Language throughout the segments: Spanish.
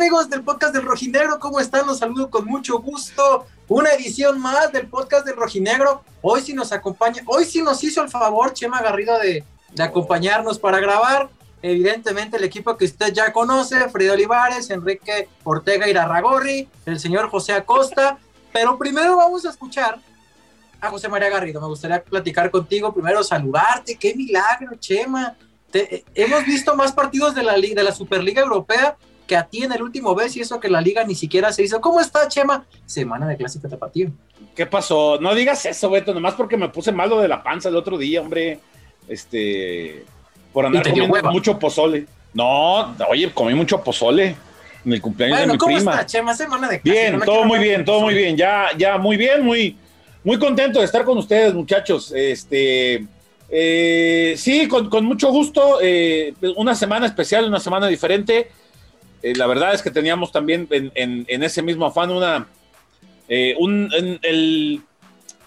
amigos del podcast del Rojinegro? ¿Cómo están? Los saludo con mucho gusto. Una edición más del podcast del Rojinegro. Hoy sí nos acompaña, hoy sí nos hizo el favor Chema Garrido de, de acompañarnos para grabar. Evidentemente el equipo que usted ya conoce, Frida Olivares, Enrique Ortega Irarragorri, el señor José Acosta. Pero primero vamos a escuchar a José María Garrido. Me gustaría platicar contigo, primero saludarte. Qué milagro, Chema. Eh, hemos visto más partidos de la, de la Superliga Europea que a ti en el último vez y eso que la liga ni siquiera se hizo. ¿Cómo está, Chema? Semana de clásico tapatío. ¿Qué pasó? No digas eso, Beto, nomás porque me puse malo de la panza el otro día, hombre. Este, por andar comiendo mucho pozole. No, oye, comí mucho pozole en el cumpleaños de mi ¿cómo Está, Chema? Semana de clásico. Bien, todo muy bien, todo muy bien. Ya, ya, muy bien, muy, muy contento de estar con ustedes, muchachos. Este, eh, sí, con, mucho gusto. Eh, una semana especial, una semana diferente. Eh, la verdad es que teníamos también en, ese mismo afán una, eh,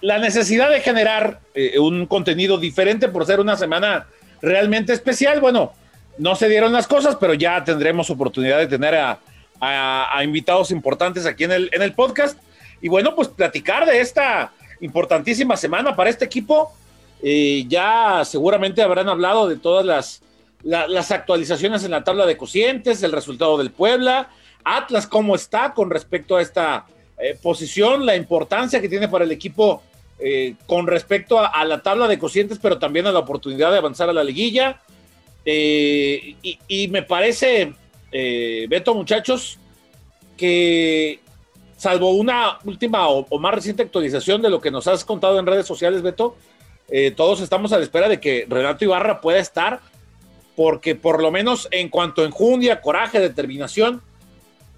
la necesidad de generar eh, un contenido diferente por ser una semana realmente especial. Bueno, no se dieron las cosas, pero ya tendremos oportunidad de tener a, invitados importantes aquí en el, en el podcast. Y bueno, pues platicar de esta importantísima semana para este equipo. ya seguramente habrán hablado de todas las las actualizaciones en la tabla de cocientes, el resultado del Puebla, Atlas cómo está con respecto a esta eh, posición, la importancia que tiene para el equipo eh, con respecto a, la tabla de cocientes, pero también a la oportunidad de avanzar a la liguilla. Eh, y, me parece, Beto, muchachos, que salvo una última o, o, más reciente actualización de lo que nos has contado en redes sociales, Beto, todos estamos a la espera de que Renato Ibarra pueda estar porque por lo menos en cuanto a enjundia, coraje, determinación,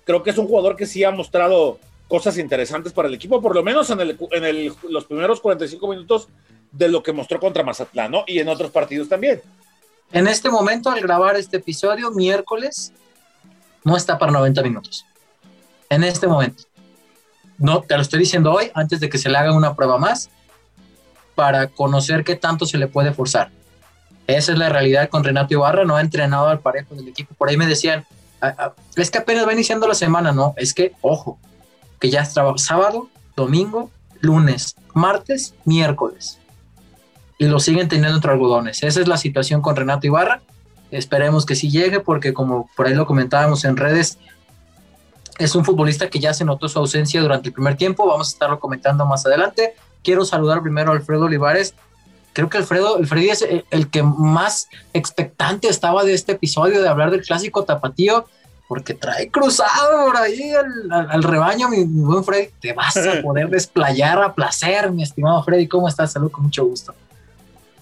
creo que es un jugador que sí ha mostrado cosas interesantes para el equipo, por lo menos en, el, los primeros 45 minutos de lo que mostró contra Mazatlán, ¿no? Y en otros partidos también. En este momento, al grabar este episodio, miércoles, no está para 90 minutos. En este momento. No, te lo estoy diciendo hoy, antes de que se le haga una prueba más, para conocer qué tanto se le puede forzar. Esa es la realidad con Renato Ibarra, no ha entrenado al parejo del equipo. Por ahí me decían, ah, ah, es que apenas va iniciando la semana, no, es que, ojo, que ya es sábado, domingo, lunes, martes, miércoles. Y lo siguen teniendo entre algodones. Esa es la situación con Renato Ibarra. Esperemos que sí llegue, porque como por ahí lo comentábamos en redes, es un futbolista que ya se notó su ausencia durante el primer tiempo. Vamos a estarlo comentando más adelante. Quiero saludar primero a Alfredo Olivares, creo que Alfredo, Freddy es el, que más expectante estaba de este episodio de hablar del clásico tapatío, porque trae cruzado por ahí al, rebaño, mi, buen Freddy. Te vas a poder desplayar a placer, mi estimado Freddy. ¿Cómo estás? Salud, con mucho gusto.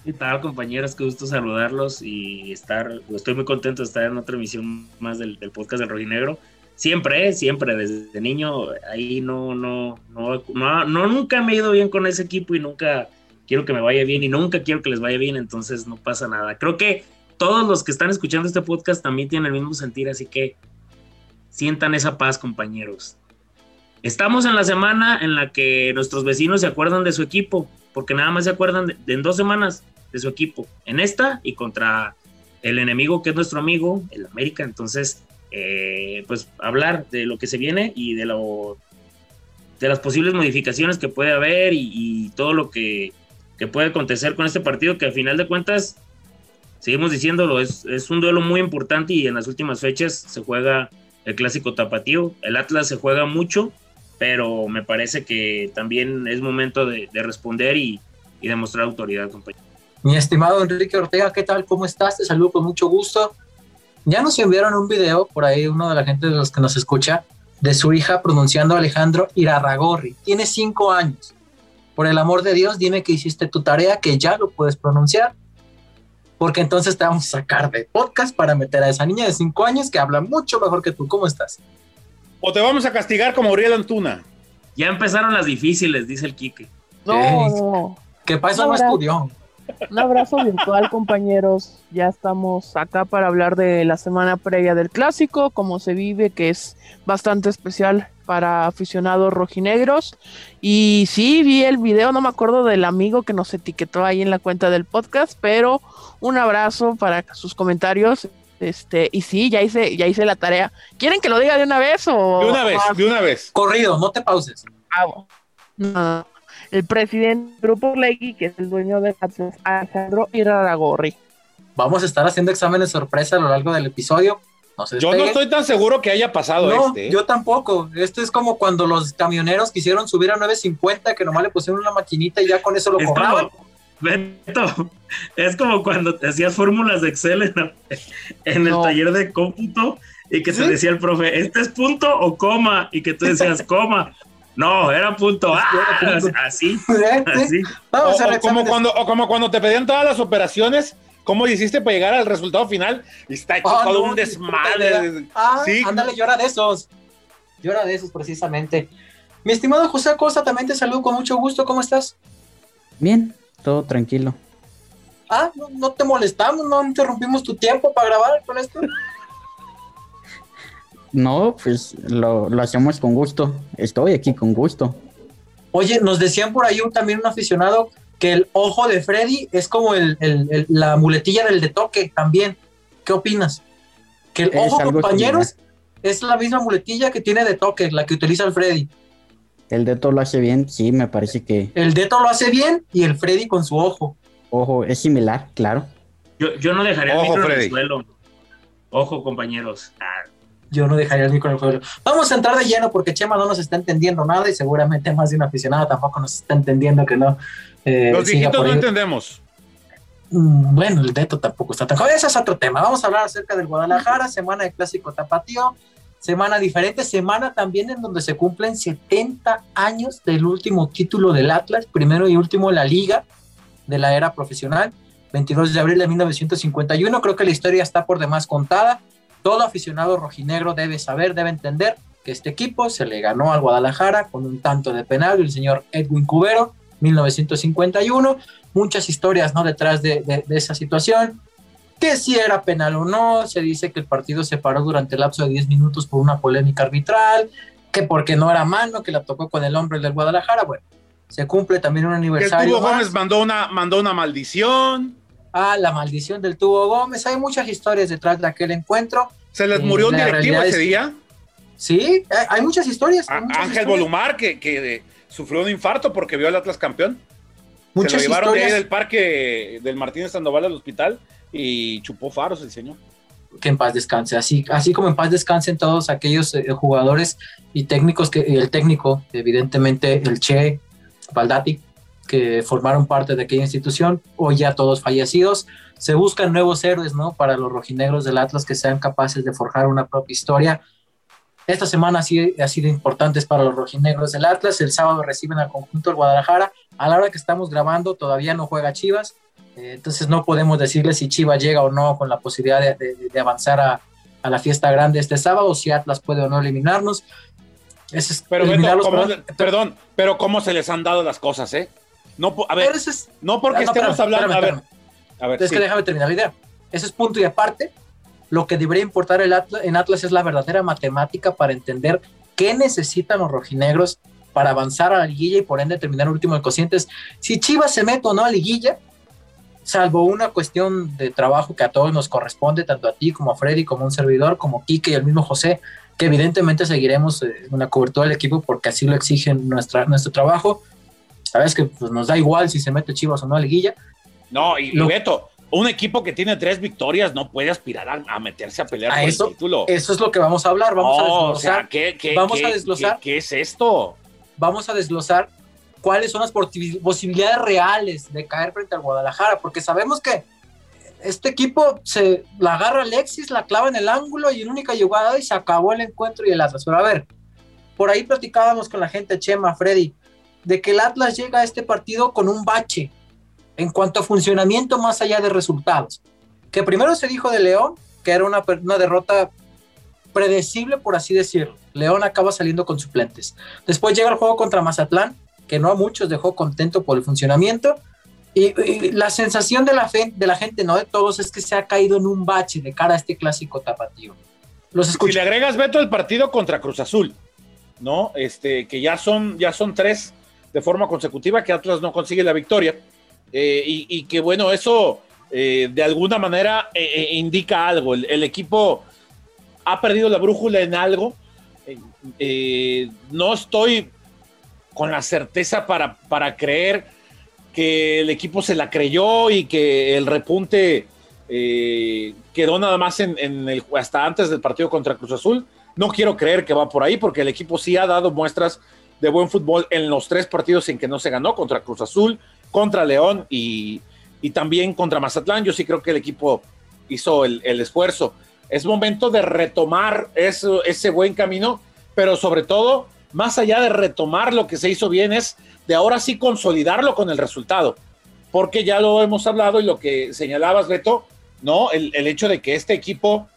¿Qué tal, compañeros? Qué gusto saludarlos y estar. Estoy muy contento de estar en otra emisión más del, podcast del Rojinegro. Siempre, siempre, desde niño, ahí no, no, no, no, no, nunca me he ido bien con ese equipo y nunca quiero que me vaya bien y nunca quiero que les vaya bien, entonces no pasa nada. Creo que todos los que están escuchando este podcast también tienen el mismo sentir, así que sientan esa paz, compañeros. Estamos en la semana en la que nuestros vecinos se acuerdan de su equipo, porque nada más se acuerdan de, en dos semanas de su equipo, en esta y contra el enemigo que es nuestro amigo, el América. Entonces, eh, pues hablar de lo que se viene y de lo de las posibles modificaciones que puede haber y todo lo que que puede acontecer con este partido, que al final de cuentas, seguimos diciéndolo, es, es un duelo muy importante y en las últimas fechas se juega el clásico tapatío. El Atlas se juega mucho, pero me parece que también es momento de, responder y, y demostrar autoridad, compañero. Mi estimado Enrique Ortega, ¿qué tal? ¿Cómo estás? Te saludo con mucho gusto. Ya nos enviaron un video por ahí, uno de la gente de los que nos escucha, de su hija pronunciando Alejandro Irarragorri. Tiene cinco años. Por el amor de Dios, dime que hiciste tu tarea, que ya lo puedes pronunciar, porque entonces te vamos a sacar de podcast para meter a esa niña de cinco años que habla mucho mejor que tú. ¿Cómo estás? O te vamos a castigar como Uriel Antuna. Ya empezaron las difíciles, dice el Quique. No, ¿Qué pasa? No estudió. Un abrazo virtual, compañeros. Ya estamos acá para hablar de la semana previa del clásico, cómo se vive, que es bastante especial para aficionados rojinegros. Y sí, vi el video, no me acuerdo del amigo que nos etiquetó ahí en la cuenta del podcast, pero un abrazo para sus comentarios Este, y sí, ya hice, ya hice la tarea. ¿Quieren que lo diga de una vez o? De una vez, de una vez. Corrido, no te pauses. Ah, no. El presidente del Grupo Legui, que es el dueño de Atlas, Alejandro Iraragorri. Vamos a estar haciendo exámenes sorpresa a lo largo del episodio. No se Yo no estoy tan seguro que haya pasado No, este. ¿eh? yo tampoco. Esto es como cuando los camioneros quisieron subir a 950, que nomás le pusieron una maquinita y ya con eso lo Es cobraban. como, Beto, es como cuando te hacías fórmulas de Excel en, la- en el taller de cómputo y que te ¿Sí? decía el profe, ¿este es punto o coma? Y que tú decías coma. No, era punto. Ah, Era punto. así, ¿Eh? ¿Sí? así. Vamos O, a o como cuando, o como cuando te pedían todas las operaciones, ¿cómo hiciste para llegar al resultado final? Y está hecho Ah, todo no, un desmadre. Ah, Sí. ándale, llora de esos. Llora de esos, precisamente. Mi estimado José Acosta, también te saludo con mucho gusto. ¿Cómo estás? Bien, todo tranquilo. Ah, no, no te molestamos, no interrumpimos tu tiempo para grabar con esto. No, pues lo, lo hacemos con gusto. Estoy aquí con gusto. Oye, nos decían por ahí un- también un aficionado que el ojo de Freddy es como el, el- el- la muletilla del de toque también. ¿Qué opinas? Que el Es ojo, compañeros, es la misma muletilla que tiene de toque, la que utiliza el Freddy. El dedo lo hace bien, sí, me parece que, El Deto lo hace bien y el Freddy con su ojo. ojo, es similar, claro. Yo, yo no dejaría el Ojo, micro en Freddy. el suelo. Ojo, compañeros. Ah, Yo no dejaría el micro en el juego. Vamos a entrar de lleno porque Chema no nos está entendiendo nada y seguramente más de un aficionado tampoco nos está entendiendo que no. eh, Los viejitos no entendemos. Mm, Bueno, el Deto tampoco está tan joven. Ese es otro tema. Vamos a hablar acerca del Guadalajara, semana de clásico tapatío, semana diferente, semana también en donde se cumplen 70 años del último título del Atlas, primero y último en la liga de la era profesional, 22 de abril de 1951. Creo que la historia está por demás contada. Todo aficionado rojinegro debe saber, debe entender que este equipo se le ganó al Guadalajara con un tanto de penal del señor Edwin Cubero, 1951 muchas historias ¿no? detrás de, de- de esa situación. Que si era penal o no, se dice que el partido se paró durante el lapso de 10 minutos por una polémica arbitral, que porque no era mano, que la tocó con el hombre del Guadalajara. Bueno, se cumple también un Que el aniversario. Tubo. Gómez mandó una, mandó una maldición. Ah, la maldición del tubo Gómez. Hay muchas historias detrás de aquel encuentro. Se les murió un la directivo ese es- día. Sí, hay, hay muchas historias. hay A- muchas Ángel historias, Volumar, que, que, eh, sufrió un infarto porque vio al Atlas campeón. Se Muchas lo llevaron de ahí del parque del Martínez Sandoval al hospital y chupó faros el señor. que en paz descanse. Así, así como en paz descansen todos aquellos eh, jugadores y técnicos que y el técnico, evidentemente el Che, Baldati, que formaron parte de aquella institución, hoy ya todos fallecidos. Se buscan nuevos héroes, ¿no? Para los rojinegros del Atlas que sean capaces de forjar una propia historia. Esta semana ha sido, ha sido importante para los rojinegros del Atlas. El sábado reciben al conjunto del Guadalajara. A la hora que estamos grabando todavía no juega Chivas. Eh, entonces no podemos decirle si Chivas llega o no con la posibilidad de, de- de avanzar a, a la fiesta grande este sábado, si Atlas puede o no eliminarnos. Es Pero Beto, eliminarlos, ¿cómo- perdón. perdón, pero cómo se les han dado las cosas, ¿eh? No, a ver, es- no porque no, estemos espérame, hablando. espérame, a ver, a ver, Es sí. que déjame terminar la idea. Ese es punto y aparte. Lo que debería importar el Atlas, en Atlas es la verdadera matemática para entender qué necesitan los rojinegros para avanzar a la liguilla y por ende terminar último en cocientes. Si Chivas se mete o no a liguilla, salvo una cuestión de trabajo que a todos nos corresponde, tanto a ti como a Freddy, como a un servidor, como Quique y el mismo José, que evidentemente seguiremos eh, una cobertura del equipo porque así lo exigen nuestra, nuestro trabajo. Sabes que pues, nos da igual si se mete Chivas o no a liguilla. No, y, y Lo- Beto, un equipo que tiene tres victorias no puede aspirar a, a meterse a pelear A por eso- el título. Eso es lo que vamos a hablar. Vamos a desglosar. o sea, ¿qué, qué- vamos qué- a desglosar. qué- es esto? vamos a desglosar cuáles son las posibilidades reales de caer frente al Guadalajara, porque sabemos que este equipo se la agarra Alexis, la clava en el ángulo y en única jugada y se acabó el encuentro y el Atlas. Pero a ver, por ahí platicábamos con la gente Chema, Freddy, de que el Atlas llega a este partido con un bache en cuanto a funcionamiento más allá de resultados. Que primero se dijo de León, que era una, una derrota predecible, por así decirlo. León acaba saliendo con suplentes. Después llega el juego contra Mazatlán, que no a muchos dejó contento por el funcionamiento. Y, y la sensación de la, fe, de la gente, no de todos, es que se ha caído en un bache de cara a este clásico tapatío. Los Si le agregas Beto el partido contra Cruz Azul, ¿no? Este, que ya son, ya son tres de forma consecutiva que Atlas no consigue la victoria. eh, y, que bueno, eso eh, de alguna manera eh, indica algo. El, el, equipo ha perdido la brújula en algo. no estoy con la certeza para, para creer que el equipo se la creyó y que el repunte quedó nada más en, en el, hasta antes del partido contra Cruz Azul. No quiero creer que va por ahí porque el equipo sí ha dado muestras de buen fútbol en los tres partidos en que no se ganó, contra Cruz Azul, contra León y, y también contra Mazatlán. Yo sí creo que el equipo hizo el, esfuerzo. Es momento de retomar eso, ese buen camino, pero sobre todo, más allá de retomar lo que se hizo bien, es de ahora sí consolidarlo con el resultado. Porque ya lo hemos hablado y lo que señalabas, Beto, ¿no? El, el hecho de que este equipo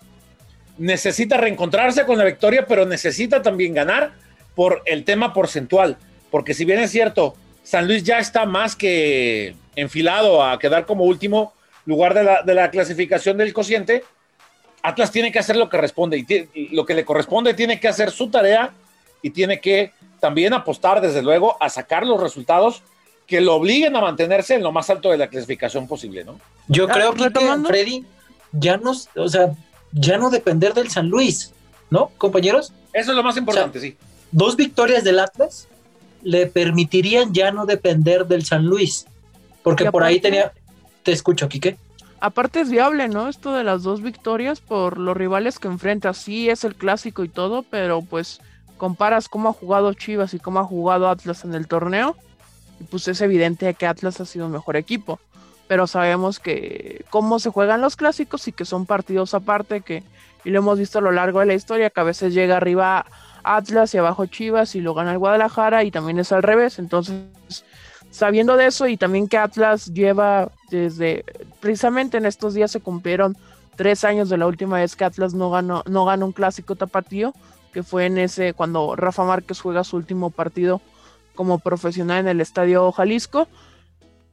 necesita reencontrarse con la victoria, pero necesita también ganar por el tema porcentual. Porque si bien es cierto, San Luis ya está más que enfilado a quedar como último lugar de la, de la clasificación del cociente, Atlas tiene que hacer lo que responde y, lo que le corresponde tiene que hacer su tarea y tiene que también apostar desde luego a sacar los resultados que lo obliguen a mantenerse en lo más alto de la clasificación posible, ¿no? Yo ah, creo que Freddy ya no, o sea, ya no depender del San Luis, ¿no, compañeros? Eso es lo más importante, sí. Dos victorias del Atlas le permitirían ya no depender del San Luis. Porque por ahí tenía. Te escucho, Quique. Aparte es viable, ¿no? Esto de las dos victorias por los rivales que enfrenta. Sí es el clásico y todo, pero pues comparas cómo ha jugado Chivas y cómo ha jugado Atlas en el torneo. Y pues es evidente que Atlas ha sido un mejor equipo. Pero sabemos que cómo se juegan los clásicos y que son partidos aparte, que y lo hemos visto a lo largo de la historia, que a veces llega arriba Atlas y abajo Chivas y lo gana el Guadalajara y también es al revés. Entonces sabiendo de eso y también que Atlas lleva desde, precisamente en estos días se cumplieron tres años de la última vez que Atlas no ganó, no ganó un clásico tapatío, que fue en ese, cuando Rafa Márquez juega su último partido como profesional en el Estadio Jalisco.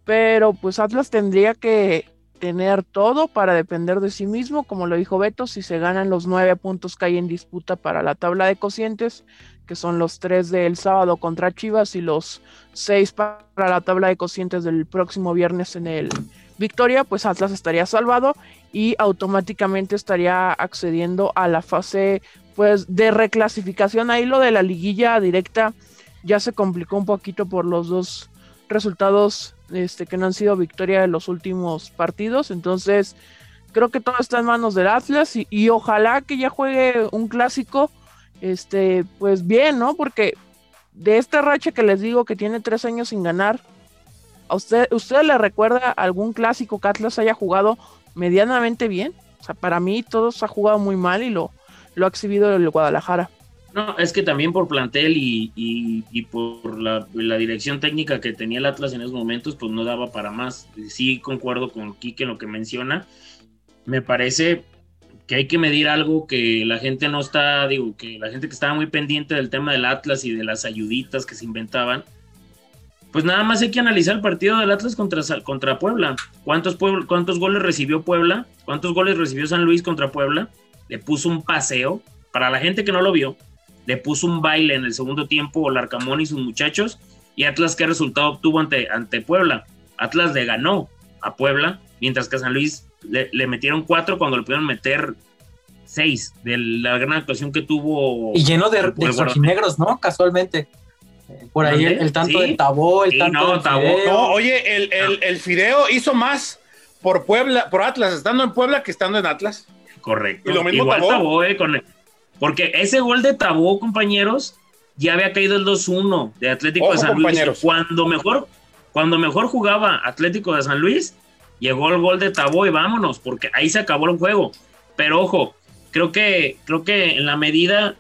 Pero pues Atlas tendría que tener todo para depender de sí mismo, como lo dijo Beto, si se ganan los nueve puntos que hay en disputa para la tabla de cocientes, que son los tres del sábado contra Chivas y los seis para la tabla de cocientes del próximo viernes en el Victoria, pues Atlas estaría salvado y automáticamente estaría accediendo a la fase pues de reclasificación. Ahí lo de la liguilla directa ya se complicó un poquito por los dos resultados este, que no han sido victoria de los últimos partidos. Entonces, creo que todo está en manos del Atlas y, ojalá que ya juegue un clásico este, pues bien, ¿no? Porque de esta racha que les digo que tiene tres años sin ganar, ¿a usted, usted le recuerda algún clásico que Atlas haya jugado medianamente bien? O sea, para mí todos ha jugado muy mal y lo, lo ha exhibido el Guadalajara. No, es que también por plantel y, por la, dirección técnica que tenía el Atlas en esos momentos, pues no daba para más. Sí concuerdo con Quique en lo que menciona. Me parece que hay que medir algo que la gente no está, digo, que la gente que estaba muy pendiente del tema del Atlas y de las ayuditas que se inventaban, pues nada más hay que analizar el partido del Atlas contra, contra Puebla. ¿Cuántos, ¿Cuántos goles recibió Puebla? ¿Cuántos goles recibió San Luis contra Puebla? Le puso un paseo. Para la gente que no lo vio, le puso un baile en el segundo tiempo Larcamón y sus muchachos. ¿Y Atlas qué resultado obtuvo ante, ante Puebla? Atlas le ganó a Puebla, mientras que San Luis le, metieron cuatro cuando le pudieron meter seis de la gran actuación que tuvo. Y lleno de, de negros, ¿no? Casualmente. Por ahí el, tanto de Tabó, el tanto de No, oye, el, el, el, Fideo hizo más por Puebla, por Atlas, estando en Puebla que estando en Atlas. Correcto. Y lo mismo Igual Tabó, eh, con porque ese gol de Tabó, compañeros, ya había caído el 2-1 de Atlético de San Luis. Cuando mejor, cuando mejor jugaba Atlético de San Luis, llegó el gol de Tabó y vámonos, porque ahí se acabó el juego. Pero ojo, creo que, creo que en la medida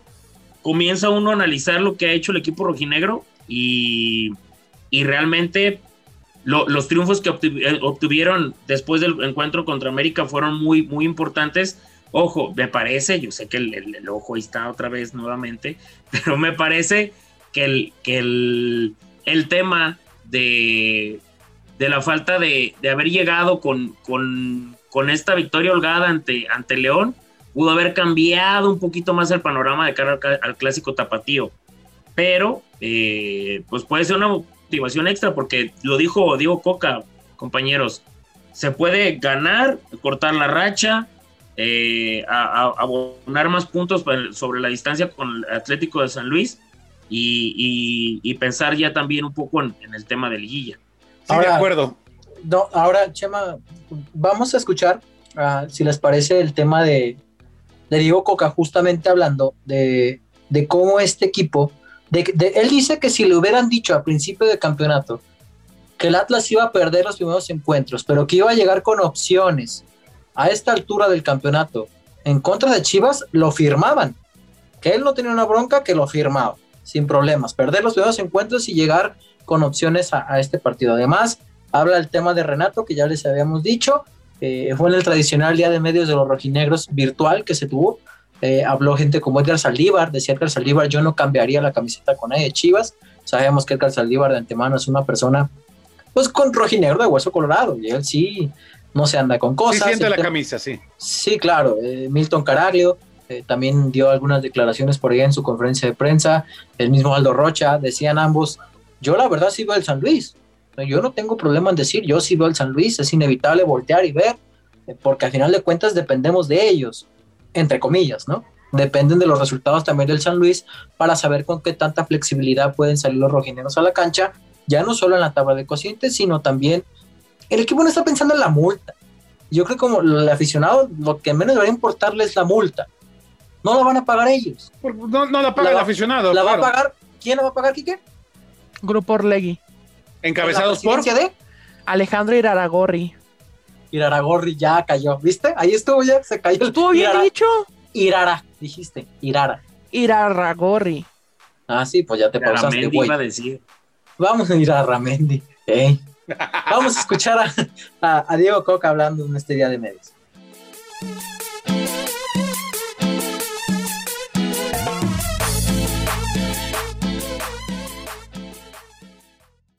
comienza uno a analizar lo que ha hecho el equipo rojinegro y, y realmente los triunfos que eh, obtuvieron después del encuentro contra América fueron muy, muy importantes. Ojo, me parece, yo sé que el, ojo ahí está otra vez nuevamente, pero me parece que el, que el, el tema de, de la falta de, haber llegado con, con, esta victoria holgada ante, ante León, pudo haber cambiado un poquito más el panorama de cara al, clásico tapatío. Pero, eh, pues puede ser una motivación extra, porque lo dijo Diego Coca, compañeros. se puede ganar, cortar la racha, eh, a, abonar más puntos sobre la distancia con el Atlético de San Luis y, pensar ya también un poco en, el tema de liguilla. Sí, de acuerdo. No, ahora, Chema, vamos a escuchar, ah, si les parece, el tema de, de Diego Coca, justamente hablando de, de cómo este equipo, de, él dice que si le hubieran dicho a principio de campeonato que el Atlas iba a perder los primeros encuentros, pero que iba a llegar con opciones a esta altura del campeonato en contra de Chivas, lo firmaban. Que él no tenía una bronca, que lo firmaba, sin problemas. Perder los primeros encuentros y llegar con opciones a, este partido. Además, habla el tema de Renato, que ya les habíamos dicho. Fue en el tradicional día de medios de los rojinegros virtual que se tuvo. Eh, habló gente como Edgar Saldívar, decía Edgar Saldívar, yo no cambiaría la camiseta con nadie de Chivas. Sabemos que Edgar Saldívar de antemano es una persona, pues con rojinegro de hueso colorado, y él sí no se anda con cosas. Sí, siente la camisa, sí. Sí, claro. Eh, Milton Caraglio eh, también dio algunas declaraciones por ahí en su conferencia de prensa. El mismo Aldo Rocha, decían ambos, yo la verdad sí veo el San Luis. Yo no tengo problema en decir, yo sí veo el San Luis, es inevitable voltear y ver, eh, porque al final de cuentas dependemos de ellos, entre comillas, ¿no? Dependen de los resultados también del San Luis para saber con qué tanta flexibilidad pueden salir los rojineros a la cancha, ya no solo en la tabla de cocientes, sino también el equipo no está pensando en la multa. Yo creo que como el aficionado, lo que menos debería importarle es la multa. No la van a pagar ellos. No, la paga el aficionado. ¿La va a pagar? ¿Quién la va a pagar, Quique? Grupo Orlegui. ¿Encabezados por? de? Alejandro Iraragorri. Iraragorri ya cayó, ¿viste? Ahí estuvo ya, se cayó. ¿Estuvo bien dicho? Irara, dijiste, Irara. Iraragorri. Ah, sí, pues ya te pausaste, güey. iba a decir. Vamos a ir a Ramendi. ¿eh? Vamos a escuchar a, Diego Coca hablando en este día de medios.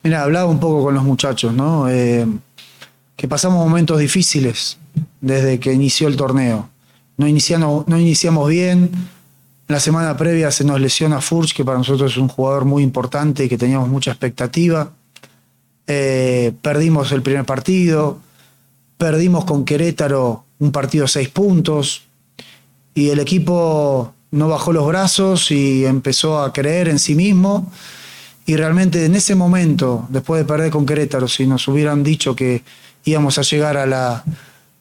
Mira, hablaba un poco con los muchachos, ¿no? Eh, que pasamos momentos difíciles desde que inició el torneo. No iniciamos, no iniciamos bien. La semana previa se nos lesiona Furch, que para nosotros es un jugador muy importante y que teníamos mucha expectativa. Eh, perdimos el primer partido, perdimos con Querétaro un partido seis puntos y el equipo no bajó los brazos y empezó a creer en sí mismo. Y realmente en ese momento, después de perder con Querétaro, si nos hubieran dicho que íbamos a llegar a la,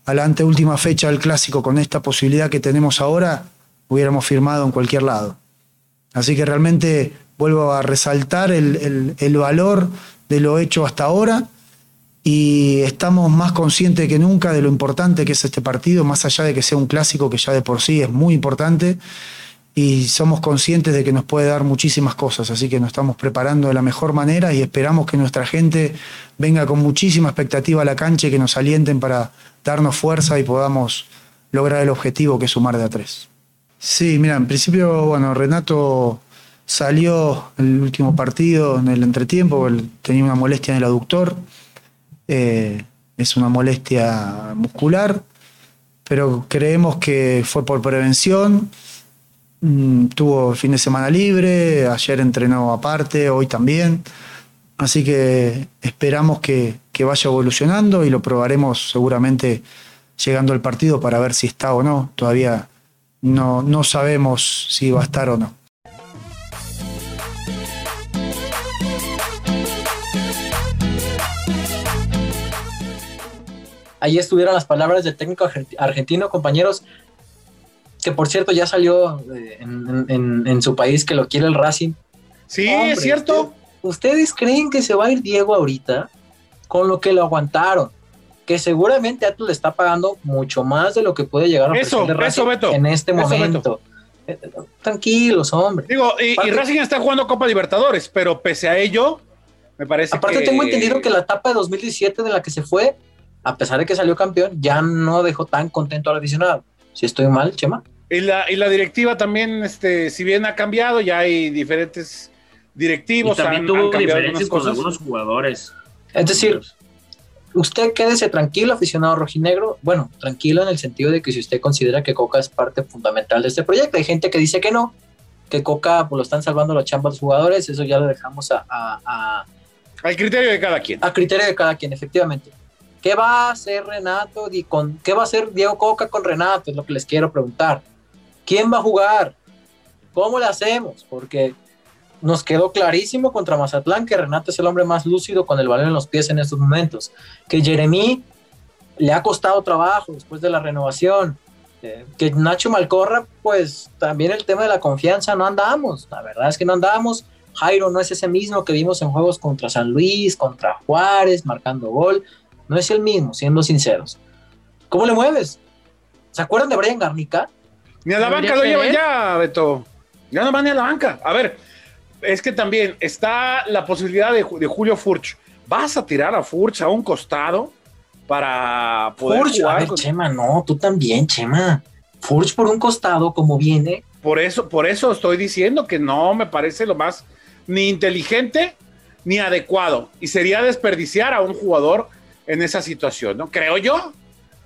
a la anteúltima fecha del clásico con esta posibilidad que tenemos ahora, hubiéramos firmado en cualquier lado. Así que realmente vuelvo a resaltar el, el valor de lo hecho hasta ahora y estamos más conscientes que nunca de lo importante que es este partido, más allá de que sea un clásico que ya de por sí es muy importante y somos conscientes de que nos puede dar muchísimas cosas, así que nos estamos preparando de la mejor manera y esperamos que nuestra gente venga con muchísima expectativa a la cancha y que nos alienten para darnos fuerza y podamos lograr el objetivo que es sumar de a tres. Sí, mira, en principio, bueno, Renato Salió el último partido en el entretiempo, tenía una molestia en el aductor. Eh, es una molestia muscular, pero creemos que fue por prevención. Mm, tuvo fin de semana libre, ayer entrenó aparte, hoy también. Así que esperamos que, vaya evolucionando y lo probaremos seguramente llegando al partido para ver si está o no. Todavía no, no sabemos si va a estar o no. Ahí estuvieron las palabras del técnico argentino, compañeros, que por cierto ya salió eh, en, su país que lo quiere el Racing. Sí, es cierto. ¿Ustedes creen que se va a ir Diego ahorita con lo que lo aguantaron? Que seguramente Atlas le está pagando mucho más de lo que puede llegar a eso, eso, Beto, en este momento. Eh, tranquilos, hombre. Digo, y, Racing está jugando Copa Libertadores, pero pese a ello, me parece Aparte tengo entendido que la etapa de 2017 de la que se fue a pesar de que salió campeón, ya no dejó tan contento al aficionado. Si estoy mal, Chema. Y la, y la directiva también, este, si bien ha cambiado, ya hay diferentes directivos. Y también tuvo diferencias con algunos jugadores. Es decir, usted quédese tranquilo, aficionado rojinegro. Bueno, tranquilo en el sentido de que si usted considera que Coca es parte fundamental de este proyecto, hay gente que dice que no, que Coca pues, lo están salvando los chambas los jugadores, eso ya lo dejamos a, al criterio de cada quien. A criterio de cada quien, efectivamente ¿Qué va a hacer Renato y con qué va a hacer Diego Coca con Renato? Es lo que les quiero preguntar. ¿Quién va a jugar? ¿Cómo le hacemos? Porque nos quedó clarísimo contra Mazatlán que Renato es el hombre más lúcido con el balón en los pies en estos momentos. Que Jeremy le ha costado trabajo después de la renovación. Eh, que Nacho Malcorra, pues también el tema de la confianza no andamos. La verdad es que no andamos. Jairo no es ese mismo que vimos en juegos contra San Luis, contra Juárez, marcando gol. No es el mismo, siendo sinceros. ¿Cómo le mueves? ¿Se acuerdan de Brian Garnica? Ni a la banca lo lleva ya, Beto. Ya no va ni a la banca. A ver, es que también está la posibilidad de, Julio Furch. ¿Vas a tirar a Furch a un costado para poder Furch, jugar? A ver, Chema, no, tú también, Chema. Furch por un costado, como viene. Por eso, por eso estoy diciendo que no me parece lo más ni inteligente ni adecuado. Y sería desperdiciar a un jugador en esa situación, ¿no? Creo yo.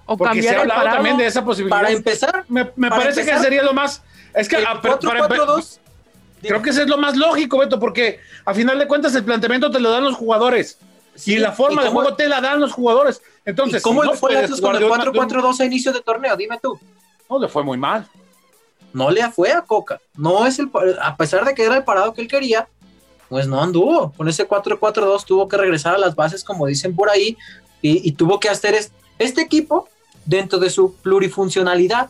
O Porque se ha hablado también de esa posibilidad. Para empezar, me, parece que sería lo más. Es que a, 4, 4, 2, Creo que eso es lo más lógico, Beto, porque a final de cuentas el planteamiento te lo dan los jugadores. y la forma de juego te la dan los jugadores. Entonces, ¿cómo le fue Atlas con el 4-4-2 a inicio de torneo? Dime tú. No, le fue muy mal. No le fue a Coca. No es el, a pesar de que era el parado que él quería, pues no anduvo. Con ese 4-4-2 tuvo que regresar a las bases, como dicen por ahí, y, y tuvo que hacer este, este equipo dentro de su plurifuncionalidad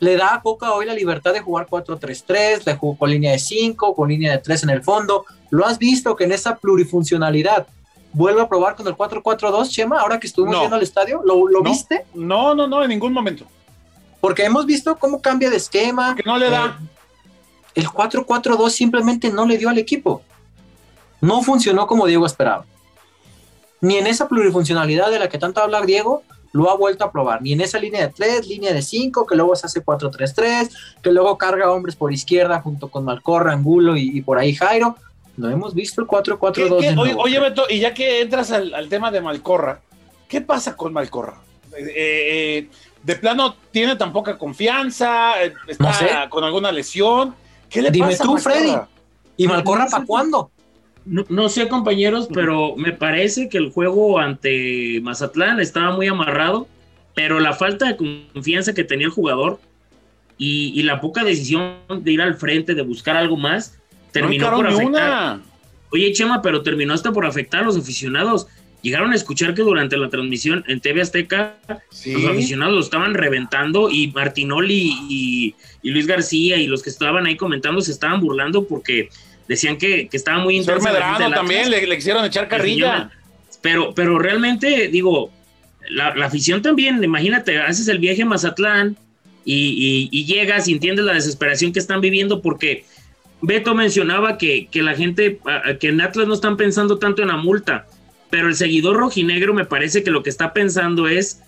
le da a Coca hoy la libertad de jugar 4-3-3, le jugó con línea de 5, con línea de 3 en el fondo. ¿Lo has visto que en esa plurifuncionalidad vuelve a probar con el 4-4-2, Chema, ahora que estuvimos viendo al estadio? ¿Lo, lo viste? No, no, no, en ningún momento. Porque hemos visto cómo cambia de esquema. Que no le da. Eh, el 4-4-2 simplemente no le dio al equipo. No funcionó como Diego esperaba. Ni en esa plurifuncionalidad de la que tanto habla Diego, lo ha vuelto a probar, ni en esa línea de 3, línea de 5, que luego se hace 4-3-3, que luego carga hombres por izquierda junto con Malcorra, Angulo y, por ahí Jairo. No hemos visto el 4-4-2. Oye, oye, Beto, y ya que entras al, tema de Malcorra, ¿qué pasa con Malcorra? Eh, eh, de plano, ¿tiene tan poca confianza? ¿Está con alguna lesión? ¿Qué le Dime pasa tú, Freddy. ¿Y Malcorra para cuándo? No, sé, compañeros, pero me parece que el juego ante Mazatlán estaba muy amarrado, pero la falta de confianza que tenía el jugador y, la poca decisión de ir al frente, de buscar algo más, terminó por afectar. Oye, Chema, pero terminó hasta por afectar a los aficionados. Llegaron a escuchar que durante la transmisión en TV Azteca los aficionados lo estaban reventando y Martinoli y, y Luis García y los que estaban ahí comentando se estaban burlando porque decían que, que estaba muy intenso. también le, le, quisieron echar carrilla. Pero, pero realmente, digo, la, afición también, imagínate, haces el viaje a Mazatlán y, llegas y entiendes la desesperación que están viviendo porque Beto mencionaba que, que la gente, que en Atlas no están pensando tanto en la multa, pero el seguidor rojinegro me parece que lo que está pensando es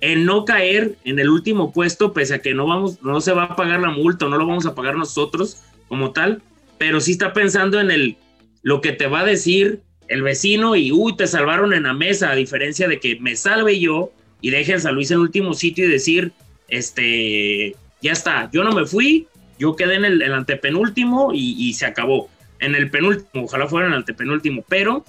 en no caer en el último puesto, pese a que no vamos, no se va a pagar la multa, o no lo vamos a pagar nosotros como tal, pero sí está pensando en el lo que te va a decir el vecino y uy, te salvaron en la mesa, a diferencia de que me salve yo y deje a San Luis en último sitio y decir, este, ya está, yo no me fui, yo quedé en el, antepenúltimo y, se acabó. En el penúltimo, ojalá fuera en el antepenúltimo, pero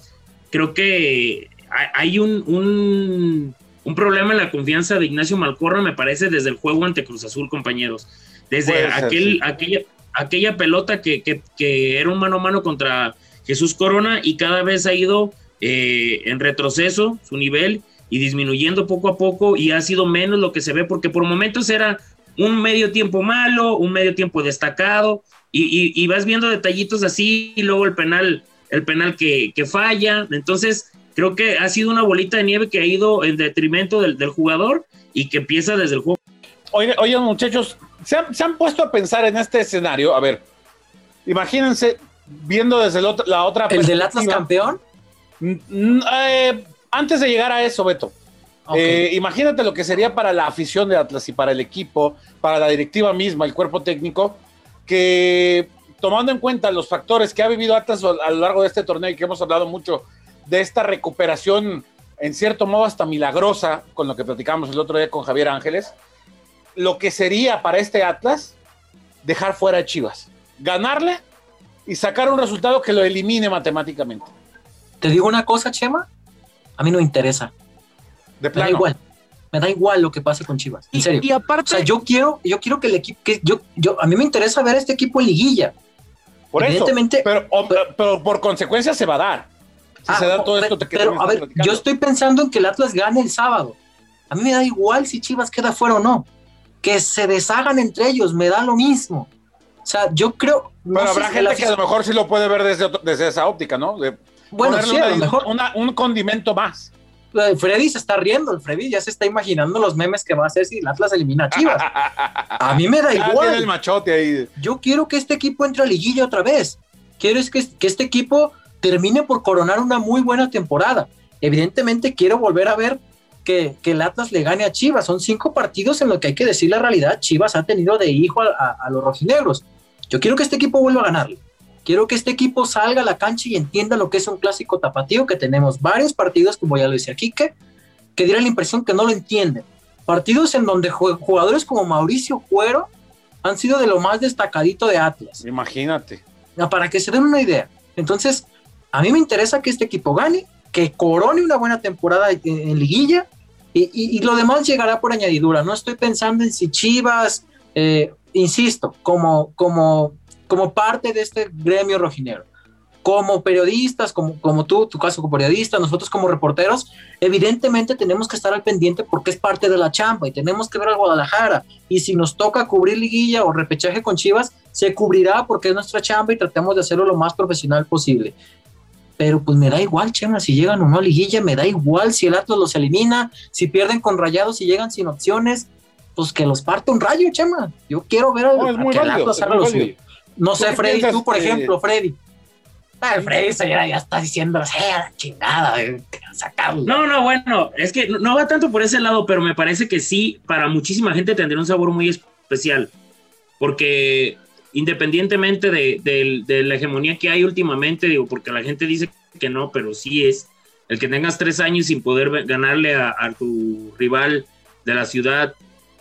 creo que hay un, un, un, problema en la confianza de Ignacio Malcorra, me parece, desde el juego ante Cruz Azul, compañeros. Desde aquel, aquella, aquella pelota que, era un mano a mano contra Jesús Corona y cada vez ha ido eh, en retroceso su nivel y disminuyendo poco a poco y ha sido menos lo que se ve porque por momentos era un medio tiempo malo, un medio tiempo destacado y, vas viendo detallitos así y luego el penal, el penal que, falla. Entonces creo que ha sido una bolita de nieve que ha ido en detrimento del, jugador y que empieza desde el juego. Oye, oye muchachos, ¿Se han, puesto a pensar en este escenario? A ver, imagínense viendo desde la otra ¿El del Atlas campeón? Eh, antes de llegar a eso, Beto. Eh, imagínate lo que sería para la afición de Atlas y para el equipo, para la directiva misma, el cuerpo técnico, que tomando en cuenta los factores que ha vivido Atlas a lo largo de este torneo y que hemos hablado mucho de esta recuperación, en cierto modo hasta milagrosa, con lo que platicamos el otro día con Javier Ángeles, lo que sería para este Atlas dejar fuera a Chivas, ganarle y sacar un resultado que lo elimine matemáticamente. Te digo una cosa, Chema, a mí no me interesa. De Me da plano. igual. Me da igual lo que pase con Chivas. En Y, serio. y aparte, O sea, yo quiero, yo quiero que el equipo, que yo, yo, a mí me interesa ver a este equipo en liguilla. Por eso. Evidentemente- Pero, o- pero por consecuencia se va a dar. Si Ah, se da todo esto que pero, a ver, platicando. yo estoy pensando en que el Atlas gane el sábado. A mí me da igual si Chivas queda fuera o no. Que se deshagan entre ellos, me da lo mismo. O sea, yo creo. no Pero sé habrá gente que a lo mejor sí lo puede ver desde, otro- desde esa óptica, ¿no? De Bueno, sí, a lo mejor. una- un condimento más. Eh, Freddy se está riendo, el Freddy ya se está imaginando los memes que va a hacer si el Atlas elimina a Chivas. A mí me da Ya tiene el igual. machote ahí. Yo quiero que este equipo entre a liguilla otra vez. Quiero es que, que este equipo termine por coronar una muy buena temporada. Evidentemente quiero volver a ver que, que el Atlas le gane a Chivas. Son cinco partidos en los que hay que decir la realidad. Chivas ha tenido de hijo a, a- a los rojinegros. Yo quiero que este equipo vuelva a ganarle. Quiero que este equipo salga a la cancha y entienda lo que es un clásico tapatío, que tenemos varios partidos, como ya lo decía Quique, que diera la impresión que no lo entienden. Partidos en donde jugadores como Mauricio Cuero han sido de lo más destacadito de Atlas. Imagínate. Para que se den una idea. Entonces, a mí me interesa que este equipo gane, que corone una buena temporada en liguilla y, y- y lo demás llegará por añadidura. No estoy pensando en si Chivas, eh, insisto, como, como, como parte de este gremio rojinegro. Como periodistas, como, como tú, tu caso como periodista, nosotros como reporteros, evidentemente tenemos que estar al pendiente porque es parte de la chamba y tenemos que ver al Guadalajara. Y si nos toca cubrir liguilla o repechaje con Chivas, se cubrirá porque es nuestra chamba y tratemos de hacerlo lo más profesional posible. Pero pues me da igual, Chema, si llegan o no a liguilla, me da igual si el Atlas los elimina, si pierden con rayados y llegan sin opciones, pues que los parte un rayo, Chema. Yo quiero ver al, No, a que el. Atlas haga lo suyo. No ¿Tú sé, Freddy, tú, por ejemplo, Freddy. Ah, el Freddy se ya, está diciendo, "Eh, la chingada, eh, sacarlo. No, no, bueno, es que no va tanto por ese lado, pero me parece que sí, para muchísima gente tendría un sabor muy especial, porque independientemente de, la hegemonía que hay últimamente, digo, porque la gente dice que no, pero sí es, el que tengas tres años sin poder ganarle a, tu rival de la ciudad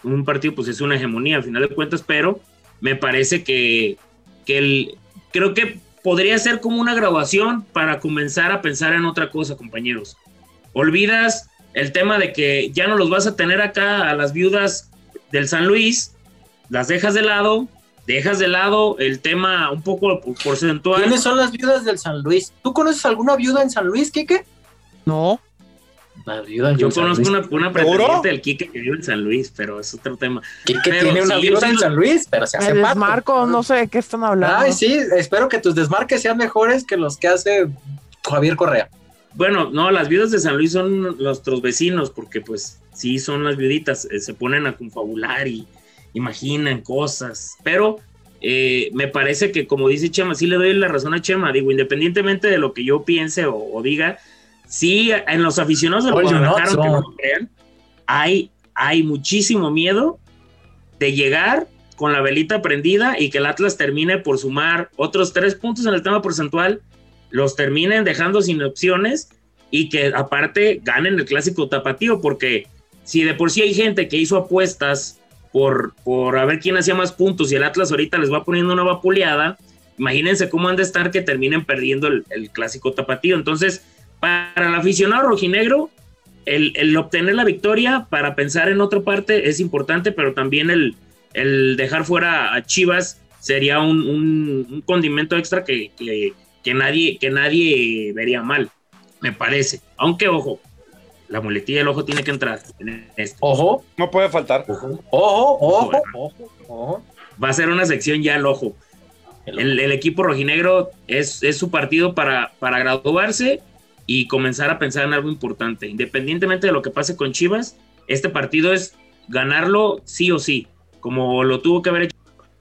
un partido, pues es una hegemonía, al final de cuentas, pero me parece que, que el, creo que podría ser como una grabación para comenzar a pensar en otra cosa, compañeros. Olvidas el tema de que ya no los vas a tener acá a las viudas del San Luis, las dejas de lado, dejas de lado el tema un poco porcentual. ¿Quiénes son las viudas del San Luis? ¿Tú conoces alguna viuda en San Luis, Kike? no. La viuda Yo conozco una, una pretendiente del Quique que vive en San Luis, pero es otro tema. Kike pero tiene una viuda sí en San Luis, pero se hace pato. desmarco, no sé de qué están hablando. Ay, sí, espero que tus desmarques sean mejores que los que hace Javier Correa. Bueno, no, las viudas de San Luis son nuestros vecinos, porque pues sí son las viuditas, eh, se ponen a confabular y imaginan cosas, pero eh, me parece que como dice Chema, sí le doy la razón a Chema, digo, independientemente de lo que yo piense o, o diga, sí, en los aficionados del Guadalajara, no. lo crean, hay, hay muchísimo miedo de llegar con la velita prendida y que el Atlas termine por sumar otros tres puntos en el tema porcentual, los terminen dejando sin opciones y que aparte ganen el clásico tapatío, porque si de por sí hay gente que hizo apuestas por, por a ver quién hacía más puntos y el Atlas ahorita les va poniendo una vapuleada, imagínense cómo han de estar que terminen perdiendo el, el clásico tapatío. Entonces, para el aficionado rojinegro, el, el obtener la victoria para pensar en otra parte es importante, pero también el, el dejar fuera a Chivas sería un, un- condimento extra que- que nadie, que nadie vería mal, me parece. Aunque, ojo, la muletilla del ojo tiene que entrar en esto. Ojo, No puede faltar. ojo, ojo, ojo, ojo, ojo. Va a ser una sección ya al ojo. El, el equipo rojinegro es, es su partido para, para graduarse y comenzar a pensar en algo importante. Independientemente de lo que pase con Chivas, este partido es ganarlo sí o sí, como lo tuvo que haber hecho.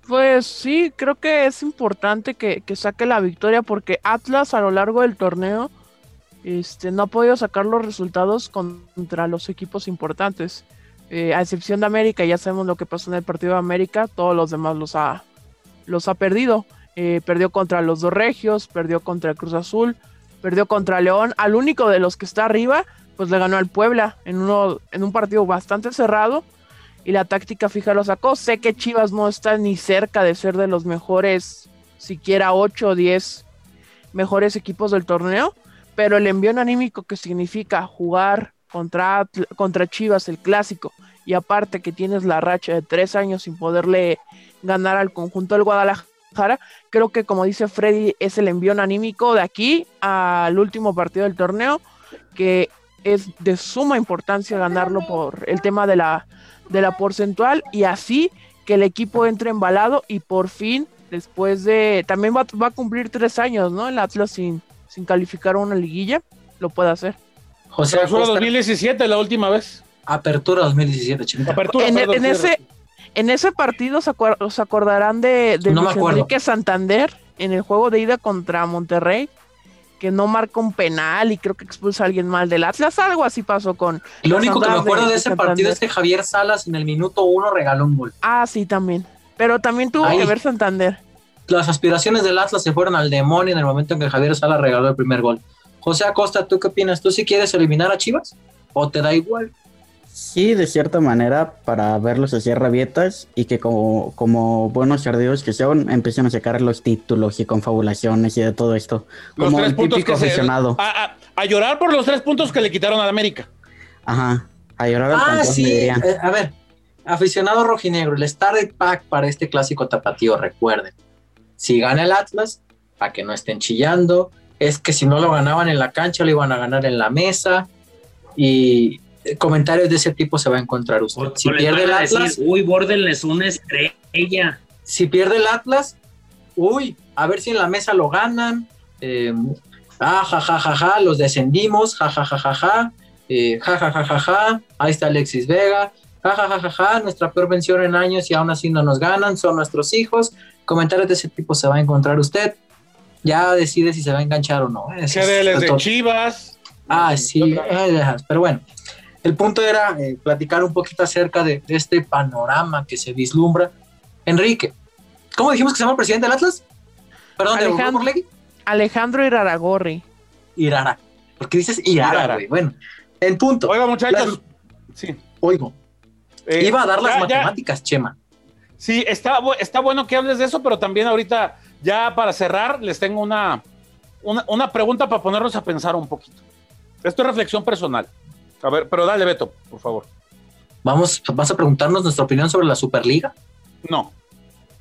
Pues sí, creo que es importante que, que saque la victoria porque Atlas a lo largo del torneo este, no ha podido sacar los resultados contra los equipos importantes. Eh, a excepción de América, ya sabemos lo que pasó en el partido de América, todos los demás los ha, los ha perdido. Eh, perdió contra los dos Regios, perdió contra el Cruz Azul, perdió contra León. Al único de los que está arriba, pues le ganó al Puebla en, uno, en un partido bastante cerrado y la táctica fija lo sacó. Sé que Chivas no está ni cerca de ser de los mejores, siquiera 8 o 10 mejores equipos del torneo, pero el envío anímico que significa jugar contra, contra Chivas el clásico y aparte que tienes la racha de tres años sin poderle ganar al conjunto del Guadalajara, creo que como dice Freddy es el envío anímico de aquí al último partido del torneo que es de suma importancia ganarlo por el tema de la, de la porcentual y así que el equipo entre embalado y por fin después de también va, va a cumplir tres años, ¿no? El Atlas sin, sin calificar una liguilla lo puede hacer. José Apertura 2017, la última vez. Apertura 2017, chico. Apertura, en, perdón, en ese, en ese partido se acuer- acordarán de, de No Luis. Enrique Santander en el juego de ida contra Monterrey, que no marca un penal y creo que expulsa a alguien mal del Atlas. Algo así pasó con. Lo único que me acuerdo de de ese Santander. partido es que Javier Salas en el minuto uno regaló un gol. Ah, sí, también. Pero también tuvo Ahí. que ver Santander. Las aspiraciones del Atlas se fueron al demonio en el momento en que Javier Salas regaló el primer gol. José Acosta, ¿tú qué opinas? ¿Tú si quieres eliminar a Chivas? ¿O te da igual? Sí, de cierta manera, para verlos hacer rabietas y que como, como buenos ardidos que son, empiecen a sacar los títulos y confabulaciones y de todo esto. Los Como tres el puntos típico que se- aficionado. A, a- a llorar por los tres puntos que le quitaron al América. Ajá. A llorar al Ah, campeón, sí. eh, a ver, aficionado rojinegro, el Starter Pack para este clásico tapatío, recuerden. Si gana el Atlas, para que no estén chillando, es que si no lo ganaban en la cancha, lo iban a ganar en la mesa. Y eh, comentarios de ese tipo se va a encontrar usted. O- Si o pierde el decir, Atlas, uy, Borden es una estrella. si pierde el Atlas, uy, a ver si en la mesa lo ganan. eh, ah, ja, ja, ja, ja, los descendimos, ja, ja, ja, ja, ja, eh, ja, ja, ja, ja, ja, ahí está Alexis Vega, ja, ja, ja, ja, ja, nuestra peor vención en años y aún así no nos ganan, son nuestros hijos. Comentarios de ese tipo se va a encontrar usted. Ya decide si se va a enganchar o no. Es- de. Chivas. Ah, sí, pero bueno, el punto era eh, platicar un poquito acerca de, de este panorama que se vislumbra. Enrique, ¿cómo dijimos que se llama el presidente del Atlas? Perdón, de Alejandro. Orlegui? Alejandro Iraragorri. Irara. ¿Por qué dices Irara, Irara. güey? Bueno, el punto. Oiga, muchachos. Sí. Oigo, Eh, iba a dar las ya- ya- matemáticas, Chema. Sí, está, está bueno que hables de eso, pero también ahorita, ya para cerrar, les tengo una, una, una pregunta para ponernos a pensar un poquito. Esto es reflexión personal. A ver, pero dale, Beto, por favor. Vamos, ¿Vas a preguntarnos nuestra opinión sobre la Superliga? No.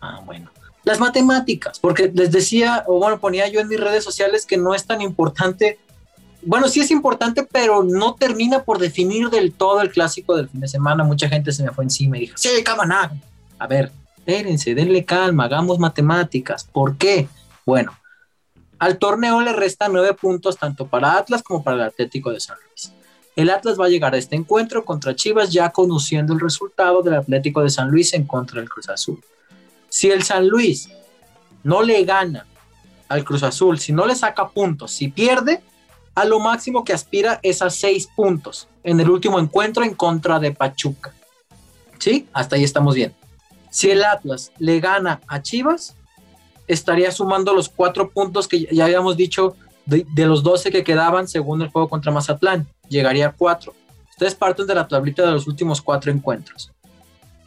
Ah, bueno. Las matemáticas, porque les decía, o bueno, ponía yo en mis redes sociales que no es tan importante. Bueno, sí es importante, pero no termina por definir del todo el clásico del fin de semana. Mucha gente se me fue encima y dijo, sí, cámara. A ver, espérense, denle calma, hagamos matemáticas. ¿Por qué? Bueno, al torneo le restan nueve puntos tanto para Atlas como para el Atlético de San Luis. El Atlas va a llegar a este encuentro contra Chivas ya conociendo el resultado del Atlético de San Luis en contra del Cruz Azul. Si el San Luis no le gana al Cruz Azul, si no le saca puntos, si pierde, a lo máximo que aspira es a seis puntos en el último encuentro en contra de Pachuca. ¿Sí? Hasta ahí estamos bien. Si el Atlas le gana a Chivas, estaría sumando los cuatro puntos que ya habíamos dicho de, los 12 que quedaban según el juego contra Mazatlán. Llegaría a cuatro. Ustedes parten de la tablita de los últimos cuatro encuentros.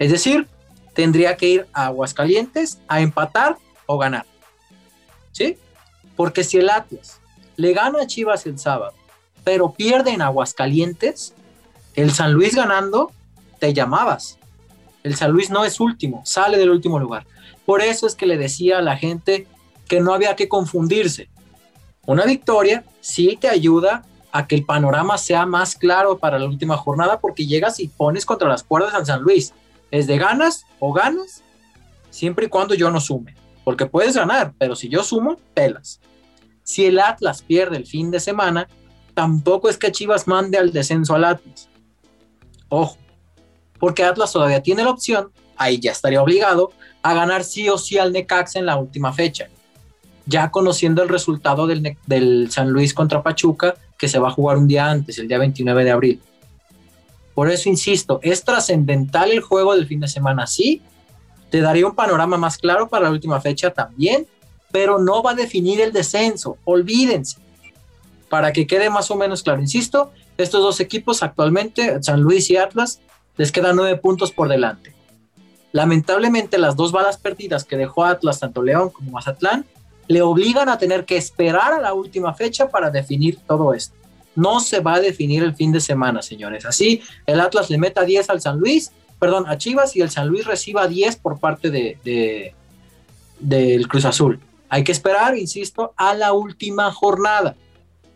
Es decir, tendría que ir a Aguascalientes a empatar o ganar. ¿Sí? Porque si el Atlas le gana a Chivas el sábado, pero pierde en Aguascalientes, el San Luis ganando, te llamabas. El San Luis no es último, sale del último lugar. Por eso es que le decía a la gente que no había que confundirse. Una victoria sí te ayuda a que el panorama sea más claro para la última jornada porque llegas y pones contra las cuerdas al San Luis. Es de ganas o ganas, siempre y cuando yo no sume. Porque puedes ganar, pero si yo sumo, pelas. Si el Atlas pierde el fin de semana, tampoco es que Chivas mande al descenso al Atlas. Ojo, porque Atlas todavía tiene la opción, ahí ya estaría obligado, a ganar sí o sí al Necaxa en la última fecha. Ya conociendo el resultado del, del San Luis contra Pachuca, que se va a jugar un día antes, el día 29 de abril. Por eso insisto, es trascendental el juego del fin de semana, sí, te daría un panorama más claro para la última fecha también, pero no va a definir el descenso, olvídense. Para que quede más o menos claro, insisto, estos dos equipos actualmente, San Luis y Atlas, les quedan nueve puntos por delante. Lamentablemente las dos balas perdidas que dejó Atlas, tanto León como Mazatlán, le obligan a tener que esperar a la última fecha para definir todo esto. no se va a definir el fin de semana, señores. Así el Atlas le meta 10 al San Luis, perdón, a Chivas y el San Luis reciba 10 por parte de, de- del Cruz Azul. Hay que esperar, insisto, a la última jornada.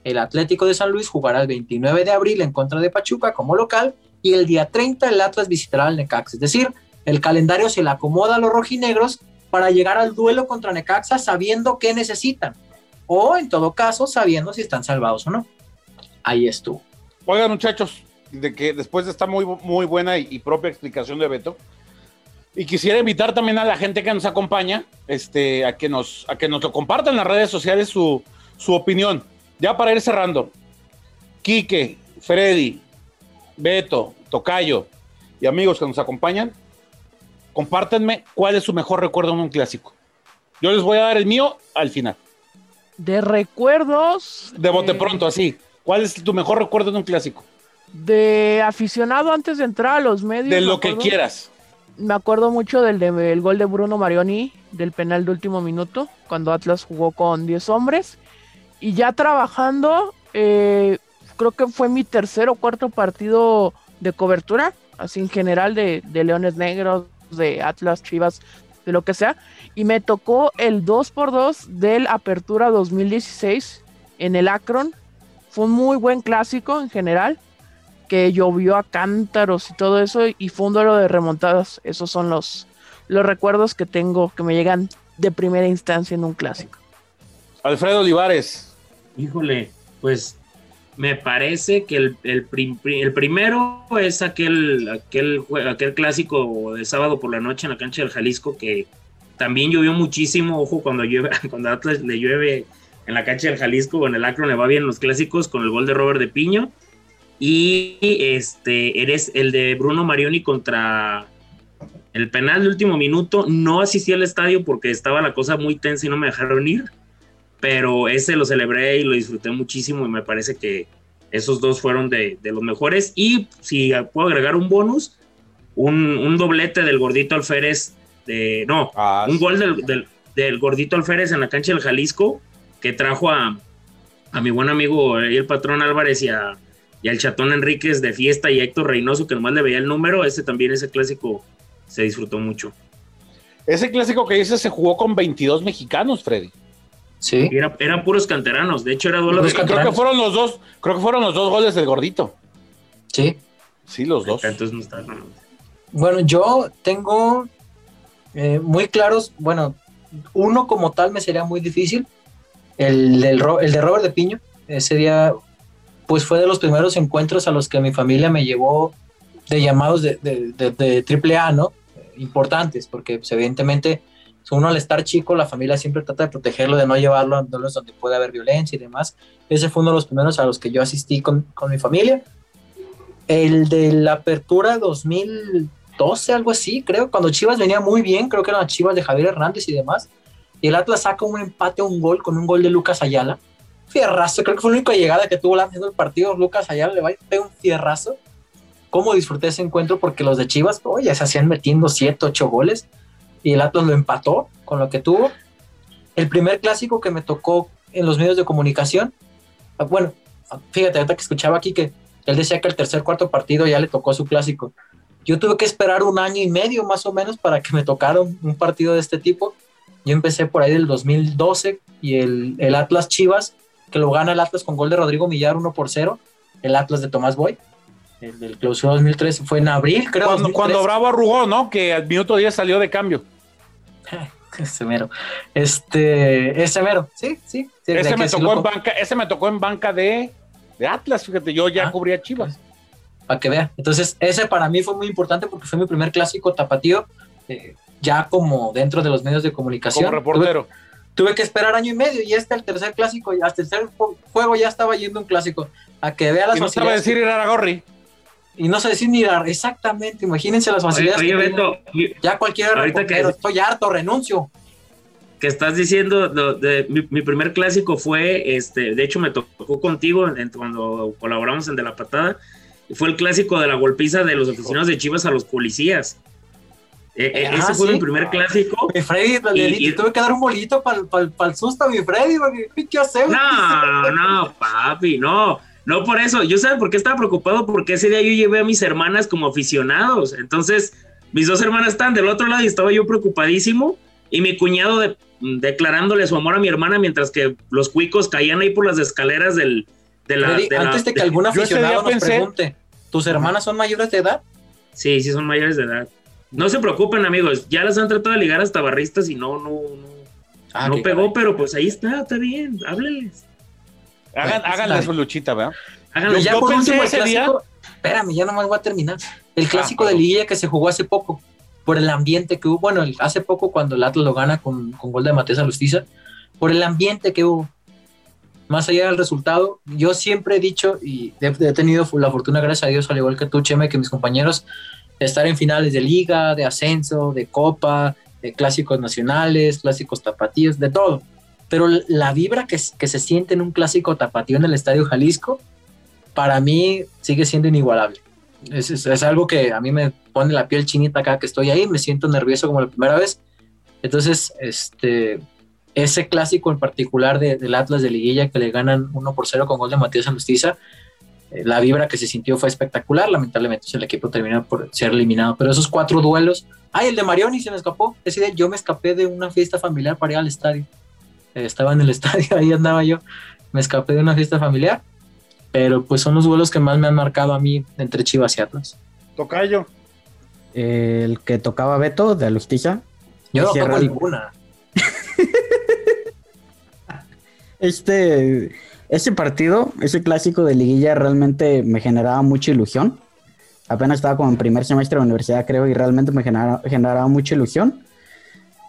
El Atlético de San Luis jugará el 29 de abril en contra de Pachuca como local y el día 30 el Atlas visitará al Necaxa. Es decir, el calendario se le acomoda a los rojinegros para llegar al duelo contra Necaxa sabiendo qué necesitan o en todo caso sabiendo si están salvados o no. Ahí estuvo. Oigan, muchachos, de que después de esta muy, muy buena y, propia explicación de Beto, y quisiera invitar también a la gente que nos acompaña este, a, que nos, a que nos lo compartan en las redes sociales su, su opinión. Ya para ir cerrando, Quique, Freddy, Beto, Tocayo y amigos que nos acompañan, compártanme cuál es su mejor recuerdo en un clásico. Yo les voy a dar el mío al final. De recuerdos. De bote eh, pronto, así. ¿Cuál es tu mejor recuerdo en un clásico? De aficionado antes de entrar a los medios. De me lo que acuerdo- quieras. Me acuerdo mucho del, de- del gol de Bruno Marioni, del penal de último minuto, cuando Atlas jugó con 10 hombres. Y ya trabajando, eh, creo que fue mi tercer o cuarto partido de cobertura, así en general de, de Leones Negros, de Atlas, Chivas, de lo que sea. Y me tocó el 2x2 del Apertura 2016 en el Akron. Fue un muy buen clásico en general que llovió a cántaros y todo eso, y fue un duelo de remontadas. Esos son los, los recuerdos que tengo que me llegan de primera instancia en un clásico. Alfredo Olivares. Híjole, pues me parece que el, el, prim- pri- el primero es aquel, aquel, aquel clásico de sábado por la noche en la cancha del Jalisco que también llovió muchísimo. Ojo, cuando llueve, cuando Atlas le llueve en la cancha del Jalisco o el Akron le va bien los clásicos con el gol de Robert de Piño. Y este eres el de Bruno Marioni contra el penal de último minuto. No asistí al estadio porque estaba la cosa muy tensa y no me dejaron ir pero ese lo celebré y lo disfruté muchísimo y me parece que esos dos fueron de, de los mejores. Y si puedo agregar un bonus, un, un doblete del gordito Alférez, de, no, Ah, un gol del, del, del gordito Alférez en la cancha del Jalisco que trajo a, a mi buen amigo ahí el patrón Álvarez y, a, y al chatón Enríquez de fiesta y Héctor Reynoso que nomás le veía el número, ese también, ese clásico se disfrutó mucho. Ese clásico que dices se jugó con 22 mexicanos, Freddy. Sí. Y era- eran puros canteranos, de hecho era duelo Puros de Creo que Canteranos. fueron los dos, creo que fueron los dos goles del gordito. Sí. Sí, los dos. Entonces no está. no. Bueno, yo tengo eh, muy claros, bueno, uno como tal me sería muy difícil. El, del Ro- el de Robert de Piño, ese día, pues fue de los primeros encuentros a los que mi familia me llevó de llamados de, de, de- de triple A, ¿no? Importantes, porque pues, evidentemente uno al estar chico, la familia siempre trata de protegerlo, de no llevarlo a duelos donde puede haber violencia y demás. Ese fue uno de los primeros a los que yo asistí con, con mi familia. El de la apertura 2012, algo así, creo, cuando Chivas venía muy bien, creo que eran las Chivas de Javier Hernández y demás, y el Atlas saca un empate, un gol con un gol de Lucas Ayala. Fierrazo, creo que fue la única llegada que tuvo lanzando el partido. Lucas Ayala le va y pega un fierrazo. ¿Cómo disfruté ese encuentro? Porque los de Chivas, oye, se hacían metiendo 7, 8 goles y el Atlas lo empató con lo que tuvo. El primer clásico que me tocó en los medios de comunicación, ah, bueno, fíjate, ahorita que escuchaba aquí que él decía que el tercer, cuarto partido ya le tocó su clásico. Yo tuve que esperar un año y medio más o menos para que me tocara un partido de este tipo. Yo empecé por ahí del 2012 y el, el Atlas Chivas, que lo gana el Atlas con gol de Rodrigo Millar 1 por 0, el Atlas de Tomás Boy. El del clausura 2013 fue en abril, creo. Cuando, 2013. cuando Bravo arrugó, ¿no? Que al minuto 10 salió de cambio. Ese mero. Este, ese mero, sí, sí. sí, Ese me, tocó en banca, ese me tocó en banca de, de Atlas, fíjate, yo ya Ah. cubría Chivas. para que vea. Entonces, ese para mí fue muy importante porque fue mi primer clásico tapatío, eh, ya como dentro de los medios de comunicación. Como reportero. Tuve, tuve que esperar año y medio y este el tercer clásico, y hasta el tercer ju- juego ya estaba yendo un clásico. A que vea las Y no facilidades. decir Iraragorri. Y no sé decir ni la- exactamente, imagínense las Oye, facilidades. oye, que tengo. Beto, ya cualquier ahorita que- estoy harto, renuncio. que estás diciendo, de, mi, mi primer clásico fue, este, de hecho me tocó contigo en- cuando colaboramos en De la Patada, fue el clásico de la golpiza de los aficionados de Chivas a los policías. Eh, eh, Ah, ese fue sí. mi primer clásico. Mi Freddy, Y- tuve que dar un bolito para el susto a mi Freddy, porque ¿qué hacer? No, no, papi, no. No por eso. Yo sabes por qué estaba preocupado, porque ese día yo llevé a mis hermanas como aficionados. Entonces, mis dos hermanas están del otro lado y estaba yo preocupadísimo. Y mi cuñado declarándole su amor a mi hermana mientras que los cuicos caían ahí por las escaleras del, de la... antes de que algún aficionado nos pregunte, ¿tus hermanas son mayores de edad? Sí, sí son mayores de edad. No se preocupen, amigos. Ya las han tratado de ligar hasta barristas y no, no, no. Ah, no pegó, pero pues ahí está, está bien. Háblenles. Hagan, háganle su luchita, ¿verdad? Háganle. Ya por último, ese día. Espérame, ya nomás voy a terminar. El ah, clásico de Liguilla que se jugó hace poco, por el ambiente que hubo. Bueno, hace poco cuando el Atlas lo gana con, con gol de Matías Alustiza, por el ambiente que hubo. Más allá del resultado, yo siempre he dicho y he, he tenido la fortuna, gracias a Dios, al igual que tú, Cheme, que mis compañeros, estar en finales de liga, de ascenso, de copa, de clásicos nacionales, clásicos tapatíos, de todo. Pero la vibra que, que se siente en un clásico tapatío en el Estadio Jalisco, para mí sigue siendo inigualable. Es, es, algo que a mí me pone la piel chinita cada que estoy ahí, me siento nervioso como la primera vez. Entonces, este, ese clásico en particular de, del Atlas de Liguilla que le ganan 1 por 0 con gol de Matías Anustiza, eh, la vibra que se sintió fue espectacular. Lamentablemente el equipo terminó por ser eliminado. Pero esos cuatro duelos. Ay, el de Marioni se me escapó. Ese día yo me escapé de una fiesta familiar para ir al estadio. Estaba en el estadio, ahí andaba yo. Me escapé de una fiesta familiar. Pero pues son los duelos que más me han marcado a mí entre Chivas y Atlas. Tocayo. El que tocaba Beto de Alustiza. Yo no toco ninguna. este ese partido, ese clásico de liguilla realmente me generaba mucha ilusión. Apenas estaba como en primer semestre de universidad, creo, y realmente me generaba, mucha ilusión.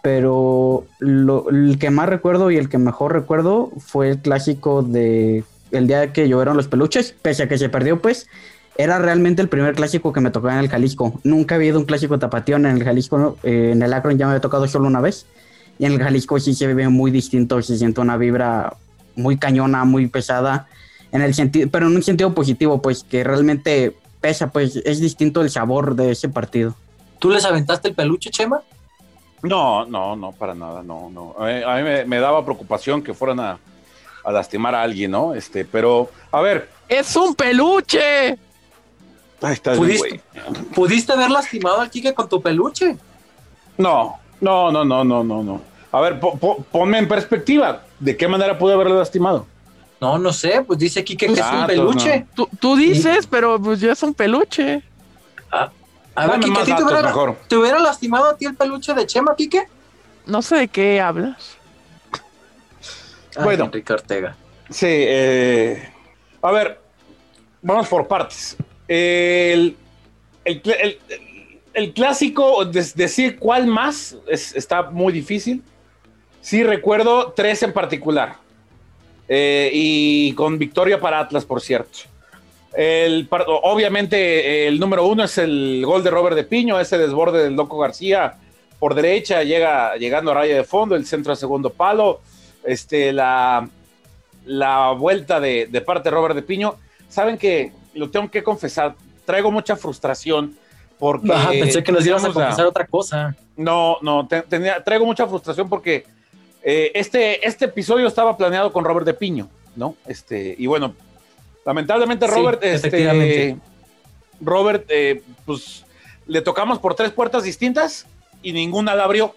Pero el que más recuerdo y el que mejor recuerdo fue el clásico de el día que lloveron los peluches, pese a que se perdió, pues era realmente el primer clásico que me tocó en el Jalisco. Nunca había ido un clásico tapatío en el Jalisco, eh, en el Akron ya me había tocado solo una vez. Y en el Jalisco sí se ve muy distinto, se siente una vibra muy cañona, muy pesada, en el sentido, pero en un sentido positivo, pues que realmente pesa, pues es distinto el sabor de ese partido. ¿Tú les aventaste el peluche, Chema? No, no, no, para nada, no, no. A mí, me, daba preocupación que fueran a, lastimar a alguien, ¿no? Este, pero, a ver. ¡Es un peluche! Ahí está ¿Pudiste, ¿Pudiste haber lastimado al Kike con tu peluche? No, no, no, no, no, no, no. A ver, ponme en perspectiva. ¿De qué manera pude haberlo lastimado? No, no sé, pues dice aquí que, es un ah, peluche. Tú, dices, pero pues ya es un peluche. Ah, a ver, te, hubiera, ¿te hubiera lastimado a ti el peluche de Chema, Kike? No sé de qué hablas. bueno, Enrique Ortega. Sí, eh, a ver, vamos por partes. El, el, clásico, decir cuál más, está muy difícil. Sí, recuerdo tres en particular. Eh, y con victoria para Atlas, por cierto. El, obviamente, el número uno es el gol de Robert de Piño, ese desborde del Loco García por derecha, llega llegando a raya de fondo, el centro a segundo palo. Este, la, la vuelta de, parte de Robert de Piño. Saben que lo tengo que confesar, traigo mucha frustración porque. pensé que nos íbamos a confesar otra cosa. No, no, tenía, traigo mucha frustración porque eh, este, este episodio estaba planeado con Robert de Piño, ¿no? Este, y bueno, lamentablemente Robert, este, Robert, eh, pues le tocamos por tres puertas distintas y ninguna la abrió.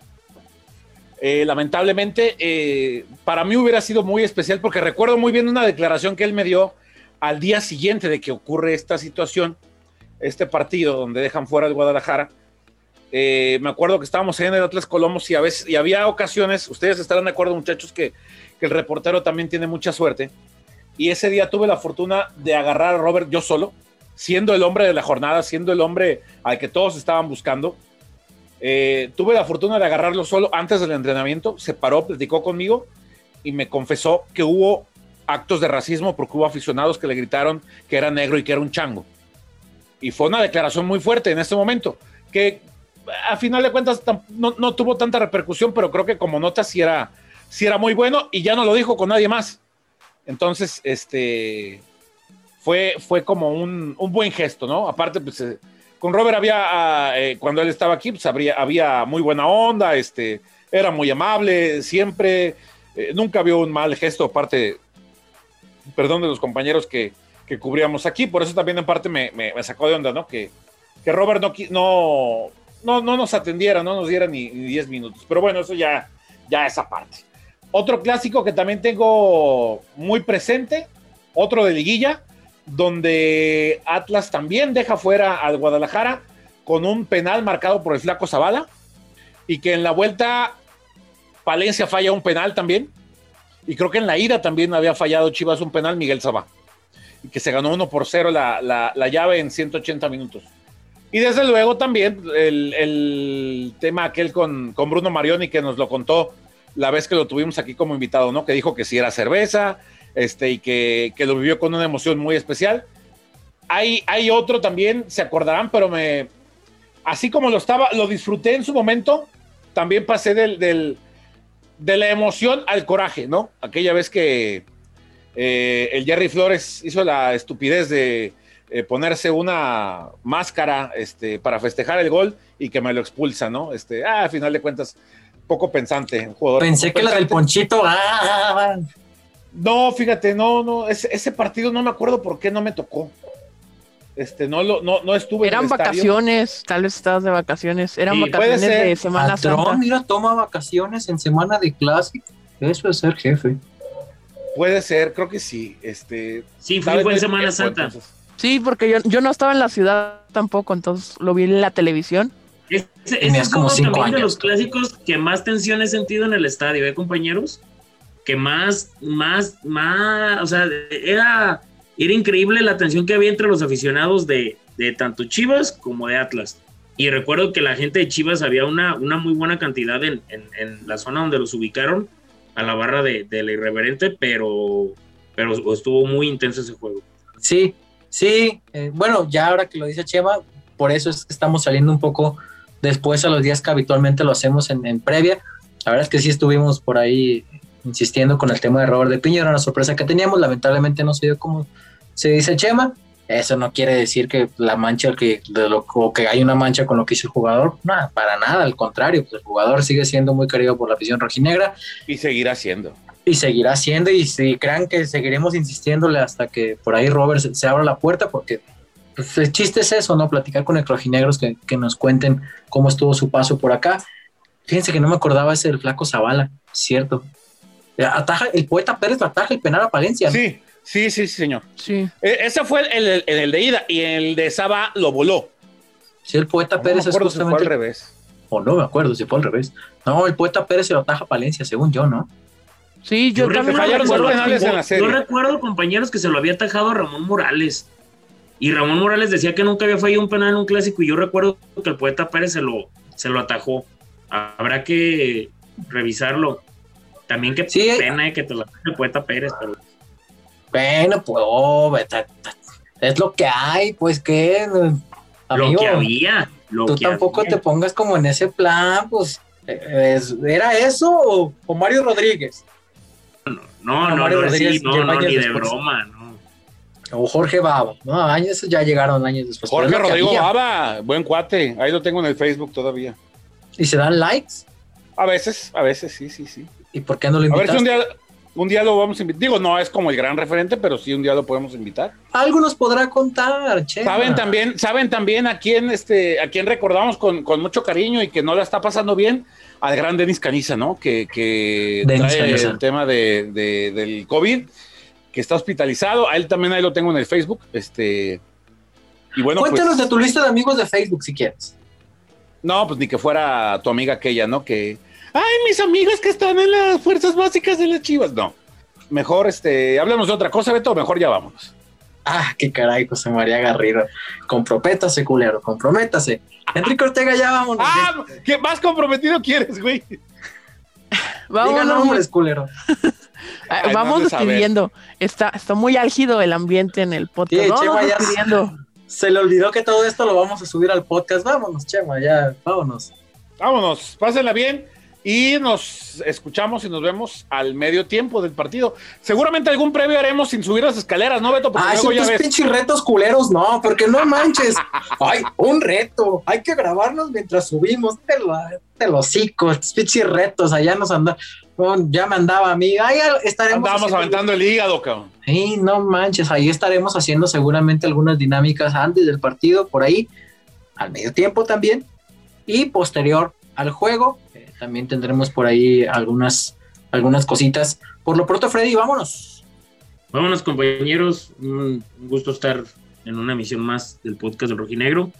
Eh, lamentablemente, para mí hubiera sido muy especial porque recuerdo muy bien una declaración que él me dio al día siguiente de que ocurre esta situación, este partido donde dejan fuera el Guadalajara eh, me acuerdo que estábamos en el Atlas Colomos y a veces, y había ocasiones, ustedes estarán de acuerdo muchachos, que, el reportero también tiene mucha suerte. Y ese día tuve la fortuna de agarrar a Robert yo solo, siendo el hombre de la jornada, siendo el hombre al que todos estaban buscando. Eh, tuve la fortuna de agarrarlo solo antes del entrenamiento, se paró, platicó conmigo y me confesó que hubo actos de racismo porque hubo aficionados que le gritaron que era negro y que era un chango. Y fue una declaración muy fuerte en ese momento, que a final de cuentas no, tuvo tanta repercusión, pero creo que como nota sí era, era muy bueno y ya no lo dijo con nadie más. Entonces, este fue, fue como un, buen gesto, ¿no? Aparte, pues eh, con Robert había, ah, eh, cuando él estaba aquí, pues habría, había muy buena onda, este, era muy amable, siempre, eh, nunca vio un mal gesto, aparte, perdón de los compañeros que, que cubríamos aquí. Por eso también en parte me, me- me sacó de onda, ¿no? Que, que Robert no, no, no, no nos atendiera, no nos diera ni, ni 10 minutos. Pero bueno, eso ya, ya es aparte. Otro clásico que también tengo muy presente, otro de liguilla, donde Atlas también deja fuera al Guadalajara con un penal marcado por el flaco Zavala y que en la vuelta Palencia falla un penal también y creo que en la ida también había fallado Chivas un penal Miguel Sabá y que se ganó 1 por 0 la, la- la llave en 180 minutos. Y desde luego también el, el tema aquel con, con Bruno Marioni que nos lo contó la vez que lo tuvimos aquí como invitado, ¿no? Que dijo que sí era cerveza, este, y que, que lo vivió con una emoción muy especial. Hay, hay otro también, se acordarán, pero me, así como lo estaba, lo disfruté en su momento, también pasé del, del- de la emoción al coraje, ¿no? Aquella vez que eh, el Jerry Flores hizo la estupidez de eh, ponerse una máscara este, para festejar el gol y que me lo expulsa, ¿no? Este, ah, a final de cuentas, poco pensante, un jugador. Pensé que la del. Ponchito. ah, No, fíjate, no, no, ese, ese partido no me acuerdo por qué no me tocó. Este, no, lo, no, no estuve en Eran estadio. vacaciones, tal vez estabas de vacaciones. Eran Sí, puede vacaciones ser. de Semana patrón, Santa. mira, toma vacaciones en semana de clásico. Eso es ser jefe. Puede ser, creo que sí. Este, Sí, fue, ¿sabes fue en Semana tiempo, Santa. entonces? Sí, porque yo, yo no estaba en la ciudad tampoco, entonces lo vi en la televisión. Ese, ese es como cinco también de años. los clásicos que más tensión he sentido en el estadio, ¿eh, compañeros? Que más, más, más, o sea, era, era increíble la tensión que había entre los aficionados de, de tanto Chivas como de Atlas. Y recuerdo que la gente de Chivas había una, una muy buena cantidad en, en- en la zona donde los ubicaron, a la barra de, de la irreverente, pero, pero estuvo muy intenso ese juego. Sí, sí. eh, bueno, ya ahora que lo dice Chema, por eso es que estamos saliendo un poco después a los días que habitualmente lo hacemos en, en previa. La verdad es que sí estuvimos por ahí insistiendo con el tema de Robert de Piña, era una sorpresa que teníamos, lamentablemente no se dio como se dice Chema. Eso no quiere decir que la mancha, que, de lo, o que hay una mancha con lo que hizo el jugador, nada, para nada, al contrario, pues el jugador sigue siendo muy querido por la afición rojinegra Y seguirá siendo. y seguirá siendo y si crean que seguiremos insistiéndole hasta que por ahí Robert se, se abra la puerta porque pues, el chiste es eso, ¿no? Platicar con el rojinegros que, que nos cuenten cómo estuvo su paso por acá. Fíjense que no me acordaba ese del flaco Zavala, cierto. Ataja, el poeta Pérez lo ataja el penal a Palencia. ¿no? Sí, sí, sí, sí, señor. Sí. E- ese fue el, el- el de ida y el de Saba lo voló. Sí, el poeta No me Pérez es si fue al justamente. revés. O no me acuerdo si fue al revés. No, el poeta Pérez se lo ataja a Palencia, según yo, ¿no? Sí, yo, Yo también recuerdo- recuerdo. penales en la serie. Yo recuerdo, compañeros, que se lo había atajado a Ramón Morales. Y Ramón Morales decía que nunca había fallado un penal en un clásico. Y yo recuerdo que el poeta Pérez se lo, se lo atajó. Habrá que revisarlo. También qué Sí. pena eh, que te lo ataje el poeta Pérez, pero Bueno, pues oh, es lo que hay, pues que lo que había. Lo tú que tampoco había. te pongas como en ese plan, pues es- ¿era eso o, o Mario Rodríguez? No, no, Mario no, Rodríguez sí, no, no, ni de broma, no. O Jorge Baba, no, años ya llegaron años después. Jorge Rodrigo había. Baba, buen cuate. Ahí lo tengo en el Facebook todavía. Y se dan likes, A veces, a veces, sí, sí, sí. ¿y por qué no lo A ver si un día, un día lo vamos a invitar. Digo, no es como el gran referente, pero sí un día lo podemos invitar. Algo nos podrá contar, che. Saben también, saben también a quién, este, a quién recordamos con, con mucho cariño y que no la está pasando bien, al gran Denis Caniza, ¿no? Que, que trae Caniza. el tema de, de- del COVID, que está hospitalizado. A él también ahí lo tengo en el Facebook. Este, y bueno, Cuéntanos pues, de tu lista de amigos de Facebook si quieres. no, pues ni que fuera tu amiga aquella, ¿no? Que, ay, mis amigos que están en las fuerzas básicas de las chivas. No. Mejor, este, hablemos de otra cosa, Beto, mejor ya vámonos. Ah, qué caray, José María Garrido. Comprométase, culero, comprométase. Enrique Ortega, ya vámonos. Ah, ¿qué más comprometido quieres, güey? Diga Vámonos, nombres, culero. Ay, vamos has de saber. despidiendo. Está, está muy álgido el ambiente en el podcast. Sí, Vamos Chema, ya- despidiendo. Se le olvidó que todo esto lo vamos a subir al podcast. Vámonos, Chema, ya, vámonos. Vámonos, pásenla bien y nos escuchamos y nos vemos al medio tiempo del partido. Seguramente algún previo haremos sin subir las escaleras, ¿no, Beto? Porque Ay, luego son ya ves. pinches retos culeros, no, porque no manches. Ay, un reto. Hay que grabarnos mientras subimos. Te lo, te lo hocico, estos pinches retos. Allá nos anda. Ya me andaba a mí. Ahí estaremos. Andábamos aventando el hígado, cabrón. Sí, no manches, ahí estaremos haciendo seguramente algunas dinámicas antes del partido, por ahí, al medio tiempo también, y posterior al juego, eh, también tendremos por ahí algunas, algunas cositas. Por lo pronto, Freddy, vámonos. Vámonos, compañeros. Un un gusto estar en una emisión más del podcast del Rojinegro,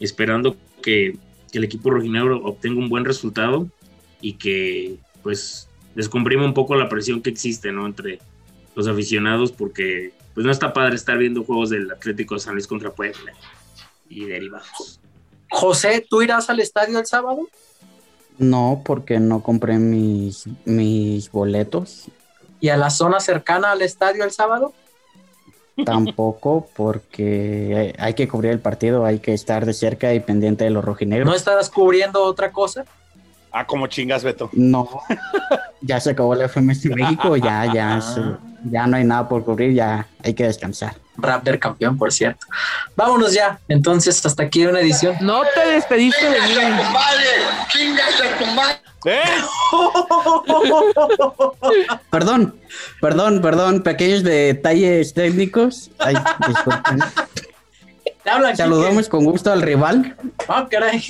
esperando que, que el equipo rojinegro obtenga un buen resultado y que, pues, descomprima un poco la presión que existe, ¿no? Entre los aficionados, porque, pues, no está padre estar viendo juegos del Atlético de San Luis contra Puebla y derivados. José, ¿tú irás al estadio el sábado? No, porque no compré mis, mis boletos. ¿Y a la zona cercana al estadio el sábado? Tampoco, porque hay, hay que cubrir el partido, hay que estar de cerca y pendiente de los rojinegros. ¿No estarás cubriendo otra cosa? Ah, como chingas, Beto. No, ya se acabó la FMS México, ya, ya, se- ya no hay nada por cubrir, ya hay que descansar. Raptor campeón, por cierto. Vámonos ya. Entonces, hasta aquí una edición. No te despediste de mí. ¿Eh? Perdón, perdón, perdón, pequeños detalles técnicos. Ay, disculpen. Te habla aquí Saludamos con gusto al rival. que- Ah, caray.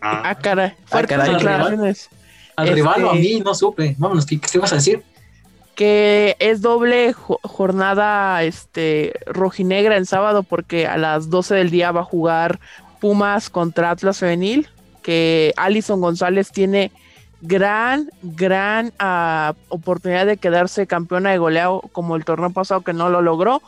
Ah, caray. Fuertes caray. declaraciones. Al Este- rival o a mí, no supe. Vámonos, ¿qué, qué ibas a decir? que es doble jo- jornada este rojinegra el sábado porque a las 12 del día va a jugar Pumas contra Atlas Femenil, que Alison González tiene gran, gran ah, oportunidad de quedarse campeona de goleo como el torneo pasado que no lo logró.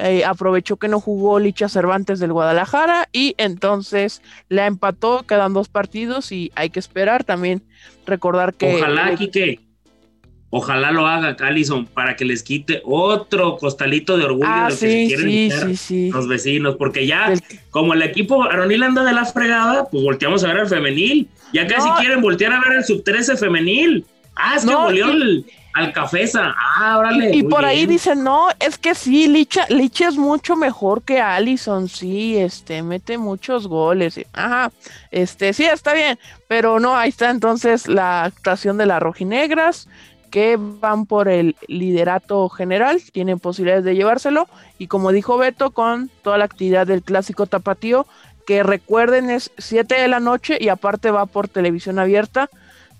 Eh, aprovechó que no jugó Licha Cervantes del Guadalajara y entonces la empató, quedan dos partidos y hay que esperar también recordar que Ojalá, Quique. Ojalá lo haga Callison para que les quite otro costalito de orgullo Ah, de los que se quieren sí, los vecinos, porque ya, como el equipo varonil anda de la fregada, pues volteamos a ver al femenil. Ya casi No. quieren voltear a ver al sub 13 femenil. Ah, es que No, y- el- al Cafesa. Ah, órale. Y por ahí dicen, no, es que sí, Licha, Licha es mucho mejor que Allison, sí, este, mete muchos goles. Ajá, este, sí, está bien, pero no, ahí está entonces la actuación de las rojinegras, que van por el liderato general, tienen posibilidades de llevárselo, y como dijo Beto, con toda la actividad del clásico tapatío, que recuerden es 7 de la noche y aparte va por televisión abierta,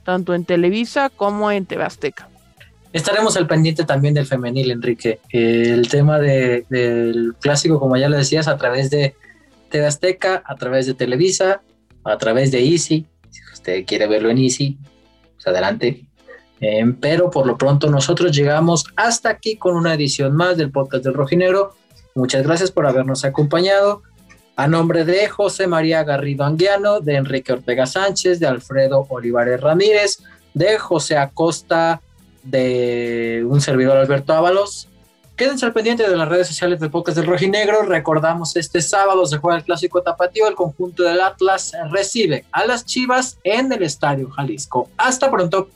tanto en Televisa como en TV Azteca. Estaremos al pendiente también del femenil, Enrique. El tema de- del clásico, como ya lo decías, a través de TV Azteca, a través de Televisa, a través de Easy. Si usted quiere verlo en Easy, pues adelante. Eh, pero por lo pronto nosotros llegamos hasta aquí con una edición más del podcast del Rojinegro. Muchas gracias por habernos acompañado. A nombre de José María Garrido Anguiano, de Enrique Ortega Sánchez, de Alfredo Olivares Ramírez, de José Acosta, de un servidor Alberto Ábalos. Quédense al pendiente de las redes sociales de Podcast del Rojinegro. Recordamos, este sábado se juega el clásico tapatío. El conjunto del Atlas recibe a las Chivas en el Estadio Jalisco. Hasta pronto.